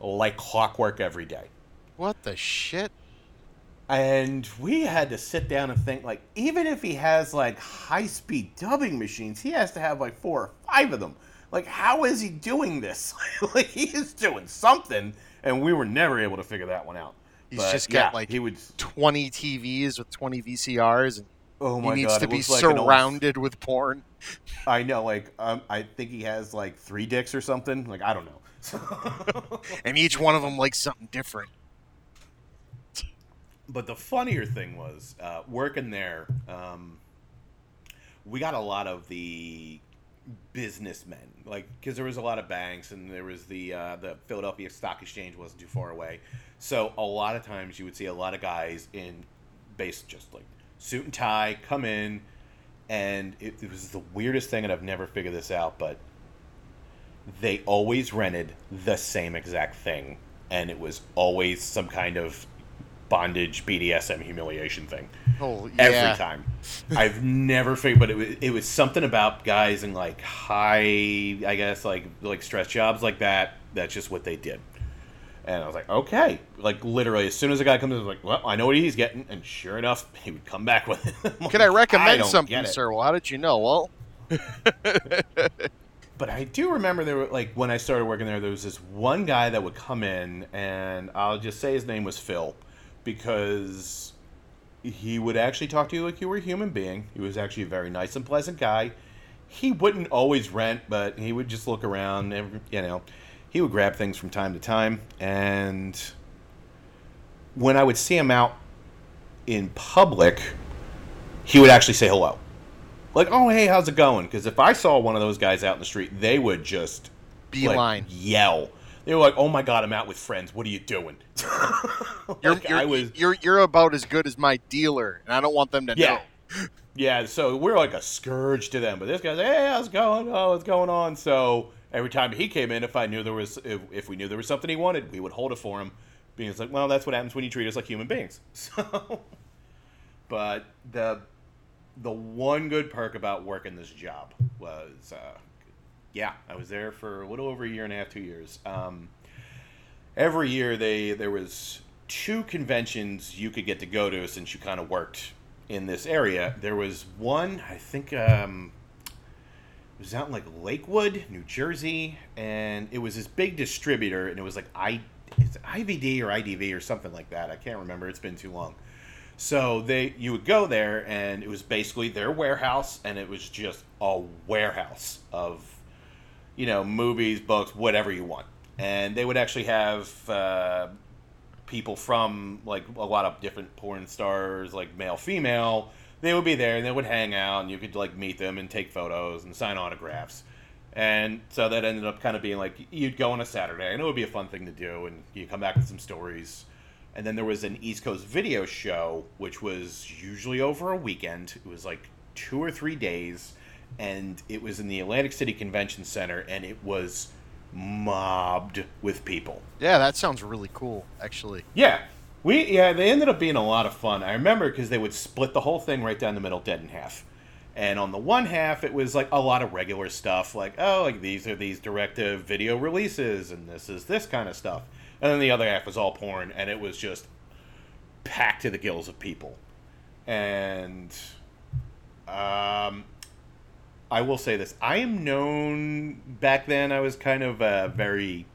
like clockwork every day. What the shit? And we had to sit down and think like, even if he has like high speed dubbing machines, he has to have like four or five of them. Like, how is he doing this? <laughs> like, he is doing something, and we were never able to figure that one out. He's But, just got yeah, like he would. 20 TVs with 20 VCRs, and Oh my he needs god, to be looks like old- surrounded with porn. <laughs> I know, like um, I think he has like three dicks or something. Like I don't know. <laughs> And each one of them likes something different. But the funnier thing was uh, working there. Um, we got a lot of the businessmen, like because there was a lot of banks, and there was the uh, the Philadelphia Stock Exchange wasn't too far away. So a lot of times you would see a lot of guys in base just like suit and tie come in, and it, it was the weirdest thing, and I've never figured this out, but they always rented the same exact thing, and it was always some kind of bondage BDSM humiliation thing Oh, yeah. every time. I've never figured, but it was, it was something about guys in like high, I guess like like stress jobs like that. That's just what they did. And I was like, okay, like literally, as soon as a guy comes in, I was like, well, I know what he's getting, and sure enough, <laughs> he would come back with it. I'm Can I like, recommend don't something, sir? Well, how did you know? Well, <laughs> But I do remember there were like when I started working there, there was this one guy that would come in, and I'll just say his name was Phil, because he would actually talk to you like you were a human being. He was actually a very nice and pleasant guy. He wouldn't always rent, but he would just look around. Every, you know, he would grab things from time to time, and when I would see him out in public, he would actually say hello like, oh hey, how's it going? Because if I saw one of those guys out in the street, they would just beeline. like, yell. They were like, "Oh my god, I'm out with friends. What are you doing?" <laughs> you're, you're, I was, you're you're about as good as my dealer, and I don't want them to yeah, know. yeah. So we're like a scourge to them. But this guy's, hey, how's it going? Oh, what's going on? So every time he came in, if I knew there was, if, if we knew there was something he wanted, we would hold it for him. Being like, well, that's what happens when you treat us like human beings. <laughs> So, but the the one good perk about working this job was, uh, yeah, I was there for a little over a year and a half, two years. Um, every year they there was two conventions you could get to go to since you kind of worked in this area. There was one, I think, um, it was out in like Lakewood, New Jersey, and it was this big distributor, and it was like I, it's IVD or IDV or something like that. I can't remember. It's been too long. So they you would go there and it was basically their warehouse and it was just a warehouse of you know movies, books, whatever you want. And they would actually have uh, people from like a lot of different porn stars, like male, female. They would be there and they would hang out and you could like meet them and take photos and sign autographs. And so that ended up kind of being like you'd go on a Saturday and it would be a fun thing to do and you come back with some stories. And then there was an East Coast video show, which was usually over a weekend. It was like two or three days, and it was in the Atlantic City Convention Center, and it was mobbed with people. Yeah, that sounds really cool, actually. Yeah, we yeah they ended up being a lot of fun. I remember because they would split the whole thing right down the middle, dead in half. And on the one half, it was like a lot of regular stuff, like oh, like these are these directive video releases, and this is this kind of stuff. And then the other half was all porn, and it was just packed to the gills of people. And um, I will say this: I am known back then. I was kind of uh, very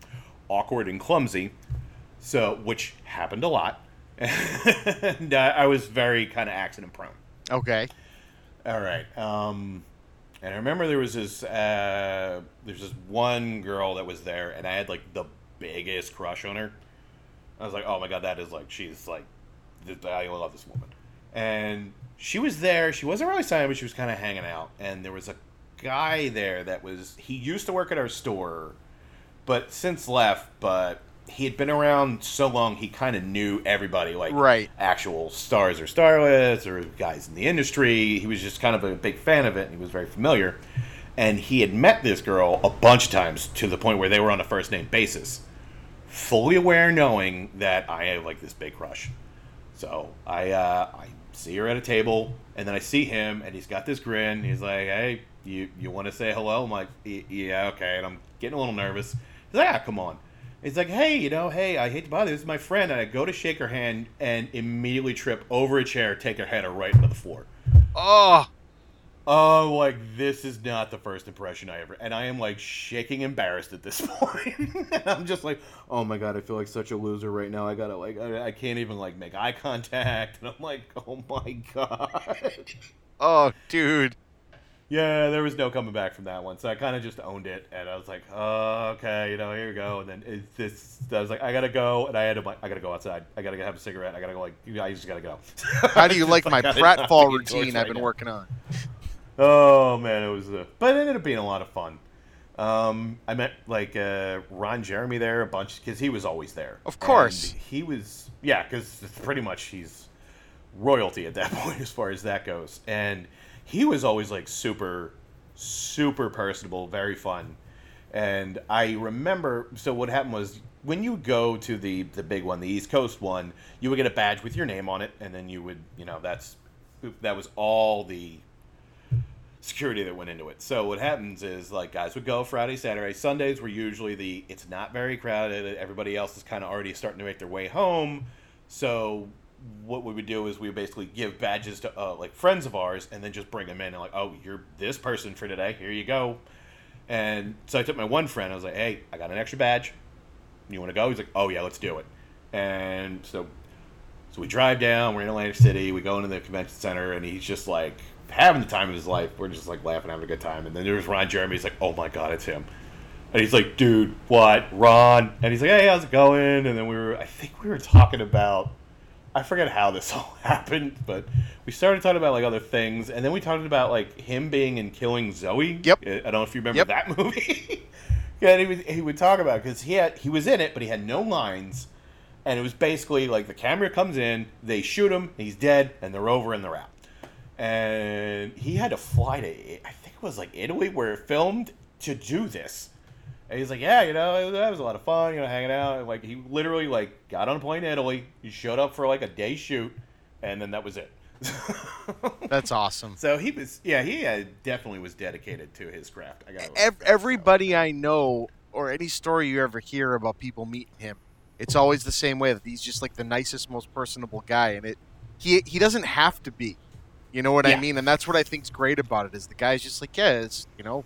awkward and clumsy, so which happened a lot. <laughs> and uh, I was very kind of accident prone. Okay. All right. Um, and I remember there was this uh, there's this one girl that was there, and I had like the biggest crush on her. I was like, oh my god, that is like she's like, I love this woman. And she was there. She wasn't really signing, but she was kind of hanging out. And there was a guy there that was he used to work at our store, but since left. But he had been around so long, he kind of knew everybody, like Right. actual stars or starlets or guys in the industry. He was just kind of a big fan of it, and he was very familiar. And he had met this girl a bunch of times to the point where they were on a first name basis, fully aware, knowing that I have like this big crush. So I uh, I see her at a table, and then I see him, and he's got this grin. He's like, "Hey, you you want to say hello?" I'm like, "Yeah, okay." And I'm getting a little nervous. He's like, "Ah, come on." He's like, hey, you know, hey, I hate to bother you. This is my friend. And I go to shake her hand and immediately trip over a chair, take her head right into the floor. Oh, Oh, like this is not the first impression I ever, and I am like shaking embarrassed at this <laughs> point. I'm just like, oh my god, I feel like such a loser right now. I gotta like, I, I can't even like make eye contact, <laughs> and I'm like, oh my god. <laughs> oh, dude. Yeah, there was no coming back from that one, so I kind of just owned it, and I was like, oh, okay, you know, here we go. And then it, this, I was like, I gotta go, and I had to like, I gotta go outside. I gotta go have a cigarette. I gotta go like, I just gotta go. How do you like my pratfall routine I've been working on? Oh man, it was, uh, but it ended up being a lot of fun. Um, I met like uh, Ron Jeremy there a bunch because he was always there. Of course. And he was yeah, because pretty much he's royalty at that <laughs> point as far as that goes, and he was always like super, super personable, very fun. And I remember, so what happened was when you go to the the big one, the East Coast one, you would get a badge with your name on it, and then you would, you know, that's that was all the security that went into it. So what happens is like guys would go Friday, Saturday, Sundays were usually the it's not very crowded. Everybody else is kind of already starting to make their way home. So what we would do is we would basically give badges to uh, like friends of ours and then just bring them in and like oh you're this person for today. Here you go. And so i took my one friend. I was like hey i got an extra badge. You want to go? He's like oh yeah let's do it. And so so we drive down. We're in atlantic city. We go into the convention center and he's just like having the time of his life we're just like laughing having a good time and then there's ron jeremy he's like oh my god it's him and he's like, dude, what? Ron? And he's like, hey, how's it going? And then we were, I think we were talking about, I forget how this <laughs> all happened, but we started talking about like other things. And then we talked about like him being in Killing Zoe. Yep. I don't know if you remember Yep. that <laughs> movie. yeah, and he, would, he would talk about because he had he was in it, but he had no lines. And it was basically like the camera comes in, they shoot him, he's dead, and they're over and they're out. And he had to fly to, I think it was like Italy where it filmed to do this. And he's like, yeah, you know, that was a lot of fun, you know, hanging out. And, like, he literally, like, got on a plane to Italy. He showed up for, like, a day shoot, and then that was it. <laughs> That's awesome. so he was, yeah, he uh, definitely was dedicated to his craft. I got Ev- everybody I know, or any story you ever hear about people meeting him, it's always the same way that he's just like the nicest, most personable guy, and it he he doesn't have to be. You know what I mean? And that's what I think's great about it is the guy's just like, yeah, it's you know,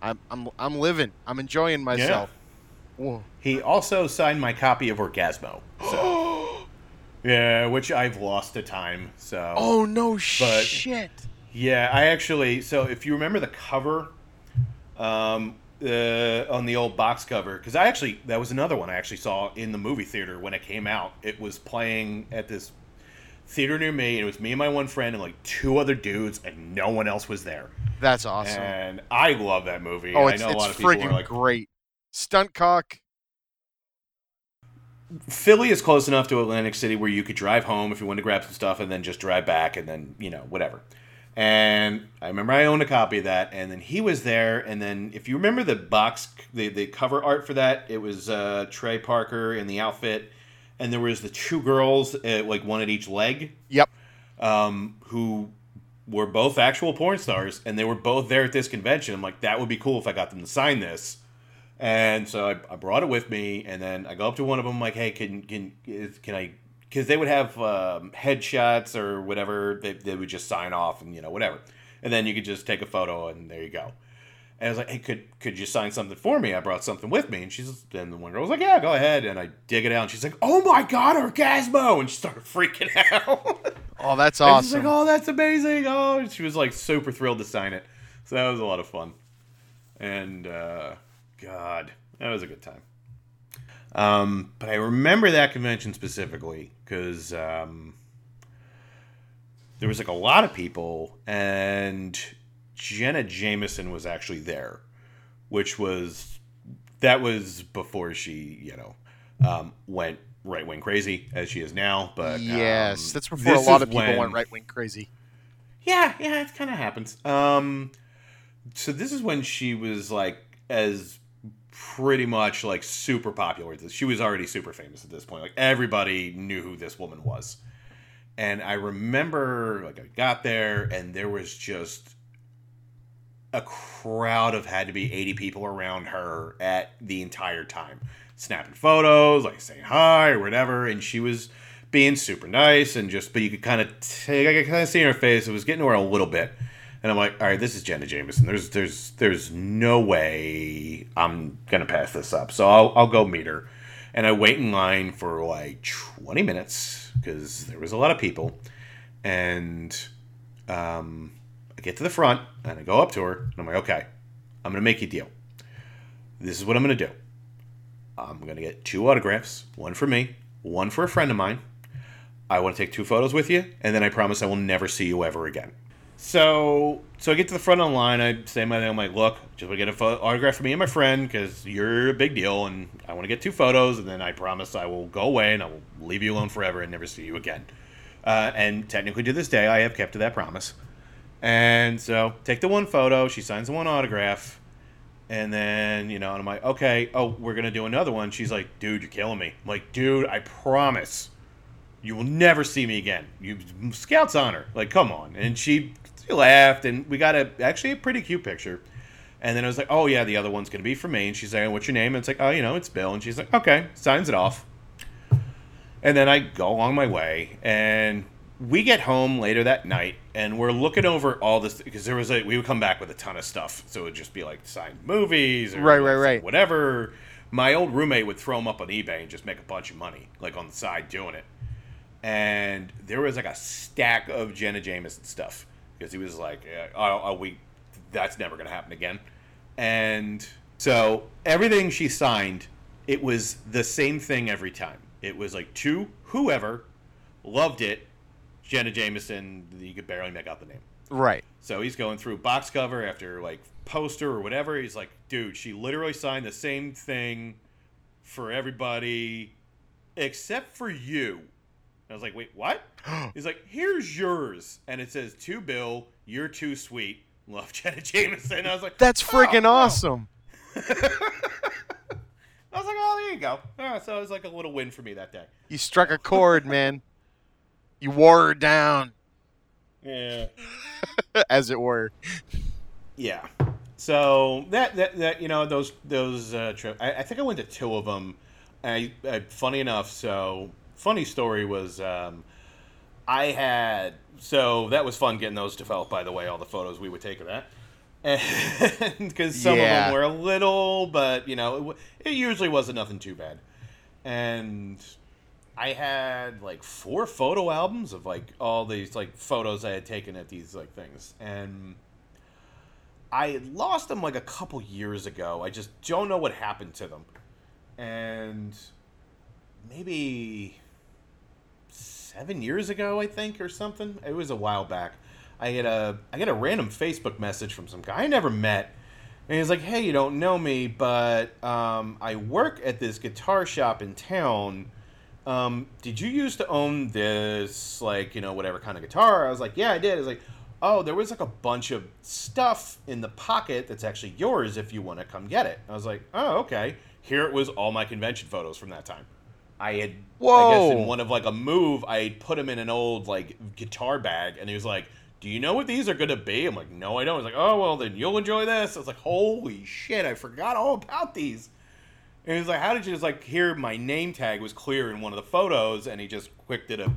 I'm I'm I'm living, I'm enjoying myself. Whoa. He also signed my copy of Orgasmo. So, <gasps> yeah, which I've lost to time. So, Oh no But- shit! Yeah, I actually. So if you remember the cover, um, uh, on the old box cover, because I actually that was another one I actually saw in the movie theater when it came out. It was playing at this theater near me, and it was me and my one friend and like two other dudes, and no one else was there. That's awesome. And I love that movie. oh, I it's know a lot of people are like, great. Stunt cock. Philly is close enough to Atlantic City where you could drive home if you wanted to grab some stuff and then just drive back and then, you know, whatever. And I remember I owned a copy of that, and then he was there. And then, if you remember the box, the, the cover art for that, it was uh, Trey Parker in the outfit, and there was the two girls, uh, like one at each leg, Yep. um, who were both actual porn stars, and they were both there at this convention. I'm like, that would be cool if I got them to sign this. And so I, I brought it with me, and then I go up to one of them, like, hey, can can can I? Because they would have um, headshots or whatever, they, they would just sign off and you know whatever, and then you could just take a photo and there you go. And I was like, hey, could could you sign something for me? I brought something with me, and she's and the one girl was like, yeah, go ahead. And I dig it out, and she's like, oh my god, Orgasmo, and she started <laughs> freaking out. Oh, that's awesome. like, oh, that's amazing. Oh, and she was like super thrilled to sign it. So that was a lot of fun. And uh, God, that was a good time. Um, but I remember that convention specifically because um, there was like a lot of people, and Jenna Jameson was actually there, which was that was before she, you know, um, went right wing crazy as she is now. But yes, um, that's before a lot of people when- went right wing crazy. yeah, yeah, it kind of happens. Um, so this is when she was like as pretty much like super popular. She was already super famous at this point. Like everybody knew who this woman was. And I remember like I got there and there was just a crowd of had to be 80 people around her at the entire time. snapping photos, like saying hi or whatever, and she was being super nice and just, but you could kind of take, I could kind of see in her face, it was getting to her a little bit. And I'm like, all right, this is Jenna Jameson. There's, there's, there's no way I'm gonna pass this up. So I'll, I'll go meet her. And I wait in line for like 20 minutes because there was a lot of people. And um, get to the front and I go up to her and I'm like, okay, I'm gonna make you a deal. This is what I'm gonna do. I'm gonna get two autographs, one for me, one for a friend of mine. I want to take two photos with you, and then I promise I will never see you ever again. So, so I get to the front of the line. I say my name. I'm like, look, just want to get an photo- autograph for me and my friend because you're a big deal, and I want to get two photos, and then I promise I will go away and I will leave you alone forever and never see you again. Uh, and technically, to this day, I have kept to that promise. And so, take the one photo. She signs the one autograph. And then, you know, and I'm like, okay, oh, we're going to do another one. She's like, dude, you're killing me. I'm like, dude, I promise you will never see me again. You Scout's honor. Like, come on. And she, she laughed, and we got a actually a pretty cute picture. And then I was like, oh, yeah, the other one's going to be for me. And she's like, what's your name? And it's like, oh, you know, it's Bill. And she's like, okay, signs it off. And then I go along my way, and we get home later that night and we're looking over all this because there was a we would come back with a ton of stuff. So it would just be like signed movies or Right, right, right. whatever. My old roommate would throw them up on ebay and just make a bunch of money like on the side doing it. And there was like a stack of jenna jameson stuff because he was like oh, oh we that's never going to happen again. And so everything she signed it was the same thing every time. It was like to whoever loved it Jenna Jameson, you could barely make out the name. Right. So he's going through box cover after like poster or whatever. He's like, dude, she literally signed the same thing for everybody except for you. I was like, wait, what? <gasps> He's like, here's yours. And it says, to Bill, you're too sweet. Love <laughs> Jenna Jameson. I was like, That's oh, freaking oh, oh. awesome. <laughs> I was like, oh, there you go. Right, so it was like a little win for me that day. You struck a chord, man. You wore her down, Yeah. <laughs> as it were. Yeah. So that that, that you know those those uh, trips. I, I think I went to two of them. I, I funny enough. So funny story was um, I had so that was fun getting those developed. By the way, all the photos we would take of that. Because <laughs> some Yeah. of them were a little, but you know, it, it usually wasn't nothing too bad. And I had like four photo albums of like all these like photos I had taken at these like things, and I lost them like a couple years ago. I just don't know what happened to them, and maybe seven years ago, I think, or something. It was a while back. I get a I get a random Facebook message from some guy I never met, and he's like, "Hey, you don't know me, but um, I work at this guitar shop in town. Um, did you used to own this, like, you know, whatever kind of guitar?" I was like, "Yeah, I did." It's like, "Oh, there was like a bunch of stuff in the pocket that's actually yours if you want to come get it." I was like, "Oh, okay." Here it was all my convention photos from that time. I had, I guess, Whoa. in one of like a move, I put him in an old like guitar bag, and he was like, "Do you know what these are gonna be?" I'm like, "No, I don't." He's like, "Oh well, then you'll enjoy this." I was like, "Holy shit, I forgot all about these." And he's like, "How did you?" Just like here, my name tag was clear in one of the photos, and he just quick did a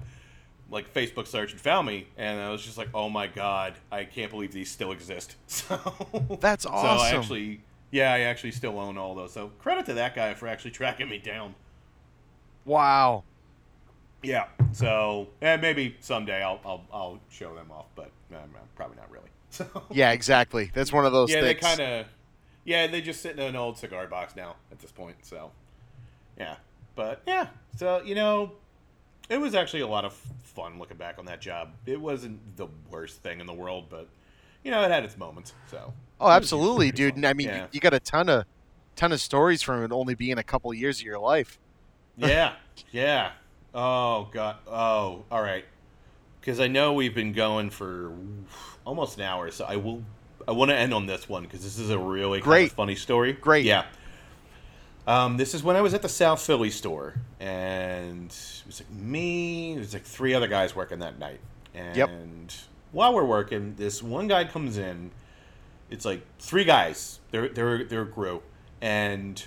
like Facebook search and found me, and I was just like, "Oh my god, I can't believe these still exist." <laughs> So That's awesome. So I actually, yeah, I actually still own all those. So credit to that guy for actually tracking me down. Wow. Yeah. So, and maybe someday I'll I'll, I'll show them off, but um, probably not really. <laughs> So Yeah, exactly. That's one of those yeah, they things. kind of yeah, they just sit in an old cigar box now at this point. So yeah, but yeah, so you know, it was actually a lot of fun looking back on that job. It wasn't the worst thing in the world, but you know, it had its moments. So Oh, absolutely, dude. fun. I mean, Yeah. you, you got a ton of ton of stories from it only being a couple years of your life. yeah, yeah. Oh god. Oh, all right. Because I know we've been going for almost an hour, so I will. I want to end on this one because this is a really kind Great. of funny story. Great. Yeah. Um, this is when I was at the South Philly store, and it was like me. There's like three other guys working that night, and Yep. while we're working, this one guy comes in. It's like three guys. They're they're they're a group, and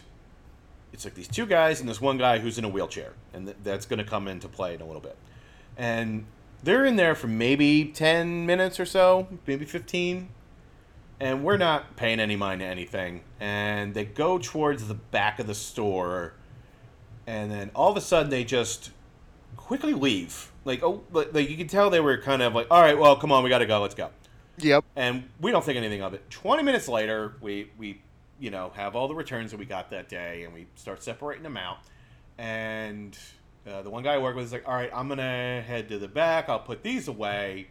it's like these two guys and this one guy who's in a wheelchair, and th- that's going to come into play in a little bit. And they're in there for maybe 10 minutes or so, maybe 15. And we're not paying any mind to anything. And they go towards the back of the store. And then all of a sudden they just quickly leave. Like, oh, like, you can tell they were kind of like, all right, well, come on, we got to go, let's go. Yep. And we don't think anything of it. 20 minutes later, we, we, you know, have all the returns that we got that day and we start separating them out. And uh, the one guy I work with is like, all right, I'm going to head to the back. I'll put these away.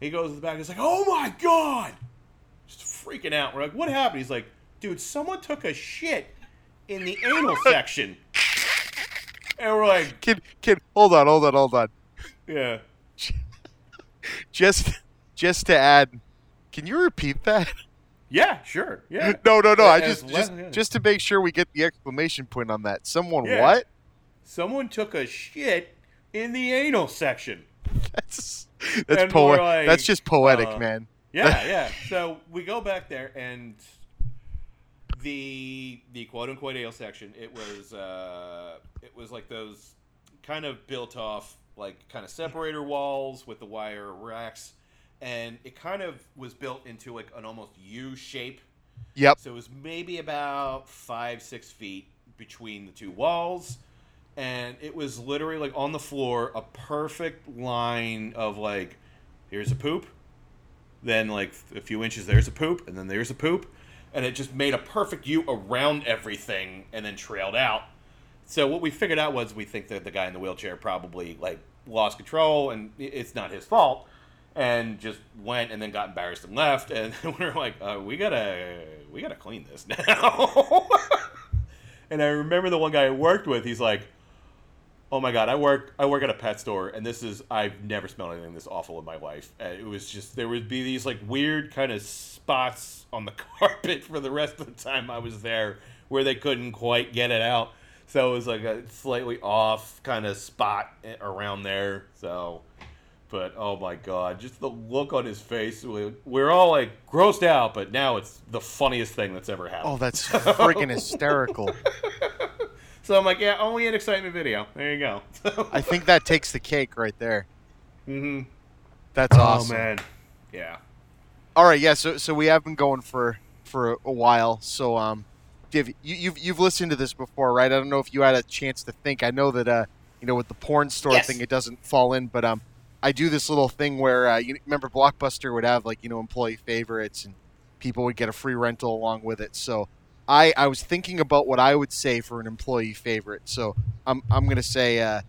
He goes to the back. He's like, oh my God. Freaking out. We're like, what happened? He's like, dude, someone took a shit in the anal <laughs> section. And we're like, Kid, kid, hold on, hold on, hold on. yeah. <laughs> Just, just to add, can you repeat that? Yeah, sure. Yeah. <laughs> No, no, no. I As just, just, yeah. just to make sure we get the exclamation point on that. Someone Yeah. what? Someone took a shit in the anal section. That's, that's poetic. like, that's just poetic, uh, man. Yeah, <laughs> yeah. So we go back there, and the the quote unquote ale section. It was uh, it was like those kind of built off like kind of separator walls with the wire racks, and it kind of was built into like an almost U shape. Yep. So it was maybe about five six feet between the two walls. And it was literally like on the floor, a perfect line of like, here's a poop, then like a few inches there's a poop and then there's a poop. And it just made a perfect u around everything and then trailed out. So what we figured out was we think that the guy in the wheelchair probably like lost control and it's not his fault and just went and then got embarrassed and left. And <laughs> we were like uh, we gotta we gotta clean this <laughs> now. And i remember the one guy i worked with he's like Oh my god, I work I work at a pet store and this is I've never smelled anything this awful in my life. Uh, it was just there would be these like weird kind of spots on the <laughs> carpet for the rest of the time I was there where they couldn't quite get it out. So it was like a slightly off kind of spot around there. So but oh my god, just the look on his face. we- We're all like grossed out, but now it's the funniest thing that's ever happened. Oh, that's freaking hysterical. <laughs> So I'm like, yeah, only an excitement video. There you go. I think that takes the cake right there. hmm That's awesome. Oh man, yeah. All right, yeah. So, so we have been going for for a while. So, um, Div, you, you've you've listened to this before, right? I don't know if you had a chance to think. I know that uh, you know, with the porn store Yes. thing, it doesn't fall in, but um, I do this little thing where uh, you remember Blockbuster would have like you know employee favorites, and people would get a free rental along with it. So. I, I was thinking about what I would say for an employee favorite. So I'm, I'm going to say uh,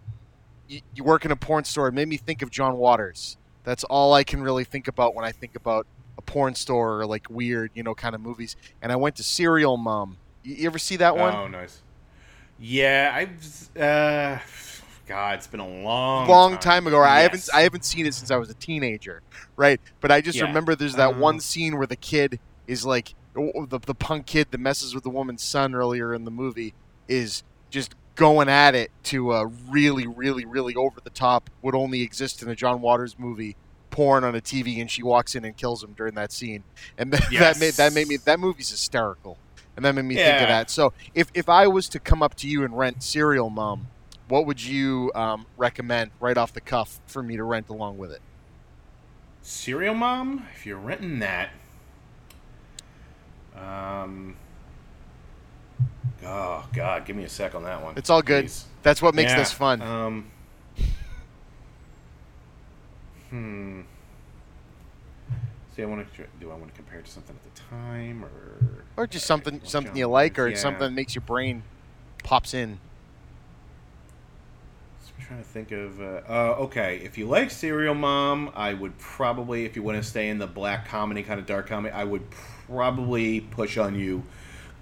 you, you work in a porn store. It made me think of John Waters. That's all I can really think about when I think about a porn store or like weird, you know, kind of movies. And I went to Serial Mom. You, you ever see that one? Oh, nice. Yeah, I've. Uh, God, it's been a long, Long time ago. I haven't I haven't seen it since I was a teenager, right? But I just Yeah. remember there's that Um, one scene where the kid is like the the punk kid that messes with the woman's son earlier in the movie is just going at it to a really really really over the top would only exist in a John Waters movie porn on a TV and she walks in and kills him during that scene. And that, <laughs> that made that made me that movie's hysterical. And that made me think of that. So if if I was to come up to you and rent Serial Mom what would you um, recommend right off the cuff for me to rent along with it? Serial Mom, if you're renting that, um, oh God, give me a sec on that one. It's all good. please. That's what makes Yeah, this fun. Um, hmm. See, I want to. Do I want to compare it to something at the time, or or just something something you like, or Waters, something that makes your brain pops in. I'm trying to think of. Uh, uh, okay, if you like Serial Mom, I would probably, if you want to stay in the black comedy kind of dark comedy, I would probably push on you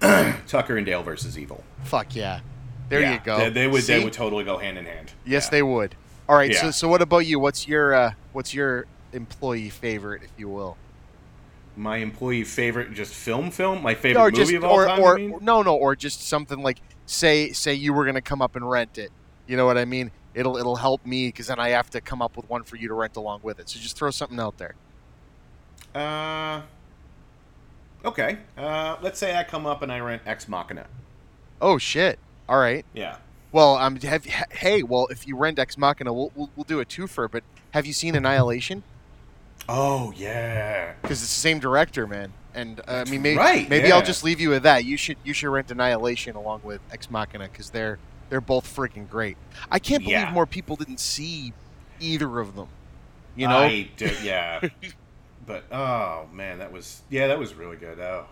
<clears throat> Tucker and Dale versus Evil. Fuck yeah. There Yeah, you go. They, they would. They would totally go hand in hand. Yes, Yeah. they would. All right. So Yeah. so what about you? What's your uh, what's your employee favorite, if you will? My employee favorite, just film, film. My favorite or movie just of all or time. or you mean? no no or just something like say say you were gonna come up and rent it. You know what I mean? It'll it'll help me because then I have to come up with one for you to rent along with it. So just throw something out there. Uh, okay. Uh, let's say I come up and I rent Ex Machina. Oh shit! All right. Yeah. Well, um, have hey, well, if you rent Ex Machina, we'll, we'll, we'll do a twofer. But have you seen Annihilation? Oh yeah. Because it's the same director, man. And uh, I mean, maybe right, maybe yeah. I'll just leave you with that. You should you should rent Annihilation along with Ex Machina because they're they're both freaking great. I can't believe Yeah. more people didn't see either of them. You know, I do, yeah. <laughs> but oh man, that was yeah, that was really good. Oh,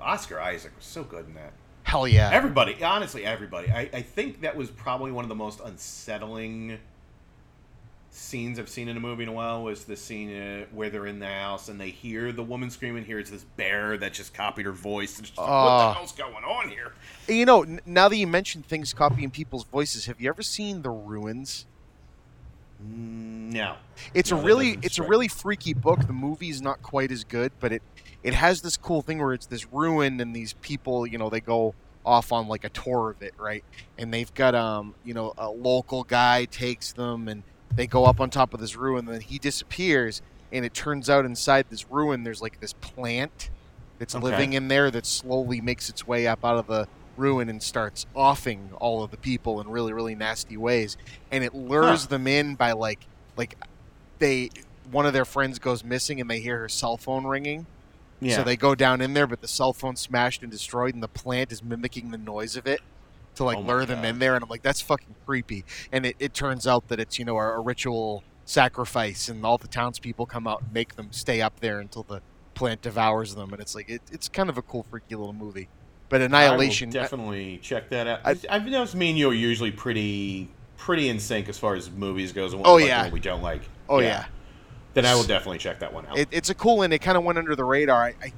Oscar Isaac was so good in that. hell yeah. Everybody, honestly, everybody. I, I think that was probably one of the most unsettling scenes I've seen in a movie in a while. Was the scene uh, where they're in the house and they hear the woman screaming. Here it's this bear that just copied her voice. And like, what Ah. the hell's going on here? you know, now that you mention things copying people's voices, have you ever seen The Ruins? No, It's No, a really it's a really freaky book. The movie's not quite as good, but it it has this cool thing where it's this ruin and these people, you know, they go off on like a tour of it, right? And they've got um, you know, a local guy takes them and they go up on top of this ruin and then he disappears and it turns out inside this ruin there's like this plant that's Okay. living in there that slowly makes its way up out of the ruin and starts offing all of the people in really really nasty ways. And it lures Huh. them in by like like they one of their friends goes missing and they hear her cell phone ringing. Yeah, so they go down in there but the cell phone's smashed and destroyed and the plant is mimicking the noise of it to like Oh lure them God. in there. And i'm like that's fucking creepy. And it, it turns out that it's you know a, a ritual sacrifice and all the townspeople come out and make them stay up there until the plant devours them. And it's like it, it's kind of a cool freaky little movie but annihilation I will definitely check that out. I- I, have noticed me and you are usually pretty pretty in sync as far as movies goes and what Oh, we like yeah. and we don't like. oh yeah. Then I will definitely check that one out. It, it's a cool one. It kind of went under the radar. I, I,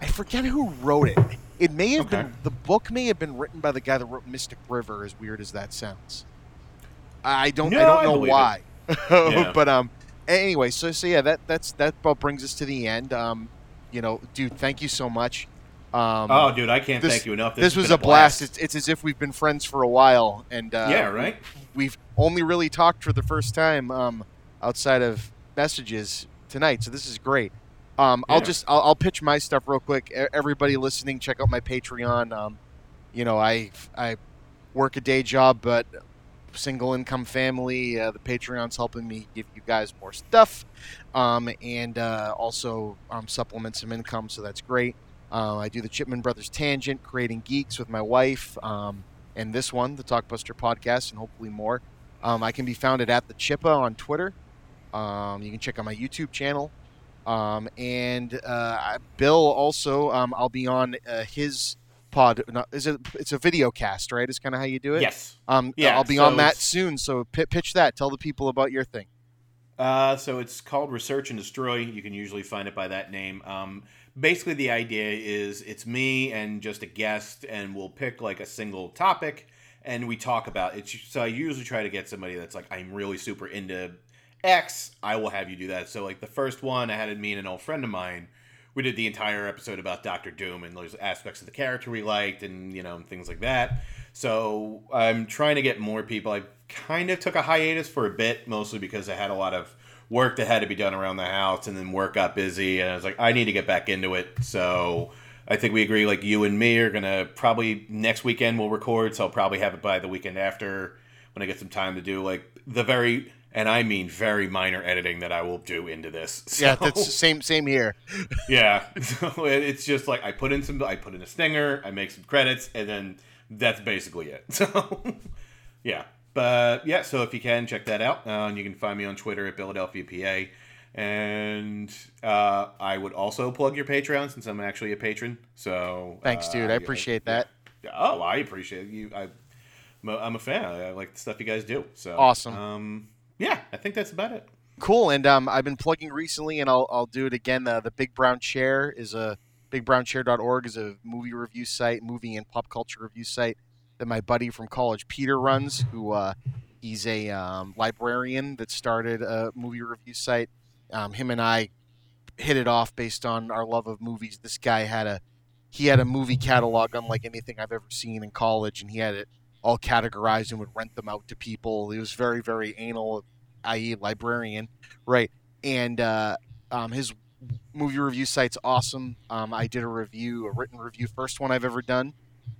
I forget who wrote it. It may have Okay. been the book may have been written by the guy that wrote Mystic River. As weird as that sounds, I don't No, I don't I know why. <laughs> Yeah. but um, anyway, so so yeah, that that's that about brings us to the end. Um, you know, dude, thank you so much. Um, oh, dude, I can't this- thank you enough. this, has was a blast. It's, it's as if we've been friends for a while, and uh, yeah, right. we've only really talked for the first time um, outside of messages tonight, so this is great. Um, I'll just I'll, I'll pitch my stuff real quick. Everybody listening, check out my Patreon. Um, you know, I I work a day job, but single income family. Uh, the Patreon's helping me give you guys more stuff, um, and uh, also um, supplement some income, so that's great. Uh, I do the Chipman Brothers Tangent, creating geeks with my wife, um, and this one, the Talkbuster podcast, and hopefully more. Um, I can be found at, at the Chippa on Twitter. Um, you can check out my YouTube channel. Um, and uh, Bill also, um, I'll be on uh, his pod. No, is it? It's a video cast, right? Is kind of how you do it. Yes. Um, Yeah, I'll be so on that it's- soon. So pi pitch that. Tell the people about your thing. Uh, so it's called Research and Destroy. You can usually find it by that name. Um, basically, the idea is it's me and just a guest, and we'll pick like a single topic, and we talk about it. So I usually try to get somebody that's like, I'm really super into X. I will have you do that. So like the first one, I had me and an old friend of mine. We did the entire episode about Doctor Doom and those aspects of the character we liked, and you know things like that. So I'm trying to get more people. I kind of took a hiatus for a bit, mostly because I had a lot of work that had to be done around the house, and then work got busy, and I was like, I need to get back into it. So I think we agree, like you and me are gonna probably next weekend we'll record. So I'll probably have it by the weekend after when I get some time to do like the very. And I mean very minor editing that I will do into this. <laughs> Yeah, So- that's same same here. <laughs> yeah. So it- it's just like I put in some, I put in a stinger, I make some credits, and then that's basically it. <laughs> So yeah, but yeah. So if you can check that out, uh, and you can find me on Twitter at Billadelphia PA. And uh, I would also plug your Patreon since I'm actually a patron. So Thanks, uh, dude. I appreciate that. yeah. Oh, I appreciate you. I, I'm a- I'm a fan. I like the stuff you guys do. So Awesome. Um, yeah, I think that's about it. Cool. And um, I've been plugging recently, and I'll, I'll do it again. Uh, the Big Brown Chair is a bigbrownchair.org is a movie review site, movie and pop culture review site that my buddy from college, Peter, runs. Who uh, he's a um, librarian that started a movie review site. Um, him and I hit it off based on our love of movies. This guy had a he had a movie catalog unlike anything I've ever seen in college, and he had it all categorized and would rent them out to people. He was very very anal, i.e., librarian, right? And uh, um, his movie review site's awesome. Um, I did a review, a written review, first one I've ever done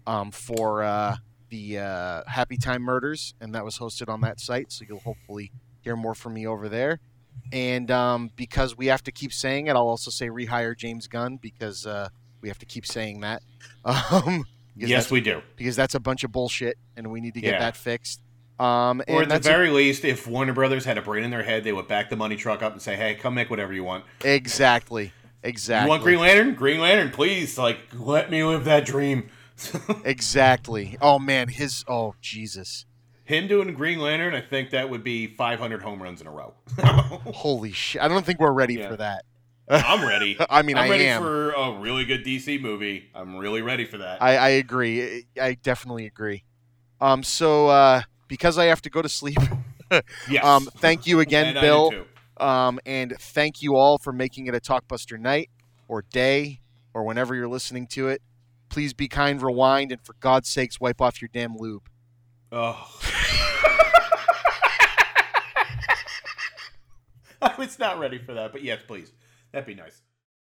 um, for uh, the uh, Happy Time Murders, and that was hosted on that site. So you'll hopefully hear more from me over there. And um, because we have to keep saying it, I'll also say rehire James Gunn because uh, we have to keep saying that. <laughs> Um, Yes, we do. because that's a bunch of bullshit, and we need to get Yeah. that fixed. Um, Or at the that's a- very least, if Warner Brothers had a brain in their head, they would back the money truck up and say, "Hey, come make whatever you want. exactly, exactly. You want Green Lantern? Green Lantern, please. Like, let me live that dream." Exactly. Oh man, his oh Jesus. Him doing Green Lantern, I think that would be 500 home runs in a row. <laughs> <laughs> Holy shit. I don't think we're ready Yeah. for that. I'm ready. <laughs> I mean, I'm I ready am. for a really good DC movie. I'm really ready for that. I, I agree. I definitely agree. Um, so uh, because I have to go to sleep, yes. um, thank you again, Bill. Um, and thank you all for making it a Talkbuster night or day or whenever you're listening to it. Please be kind, rewind, and for God's sakes, wipe off your damn lube. Oh. <laughs> I was not ready for that, but yes, please. That'd be nice.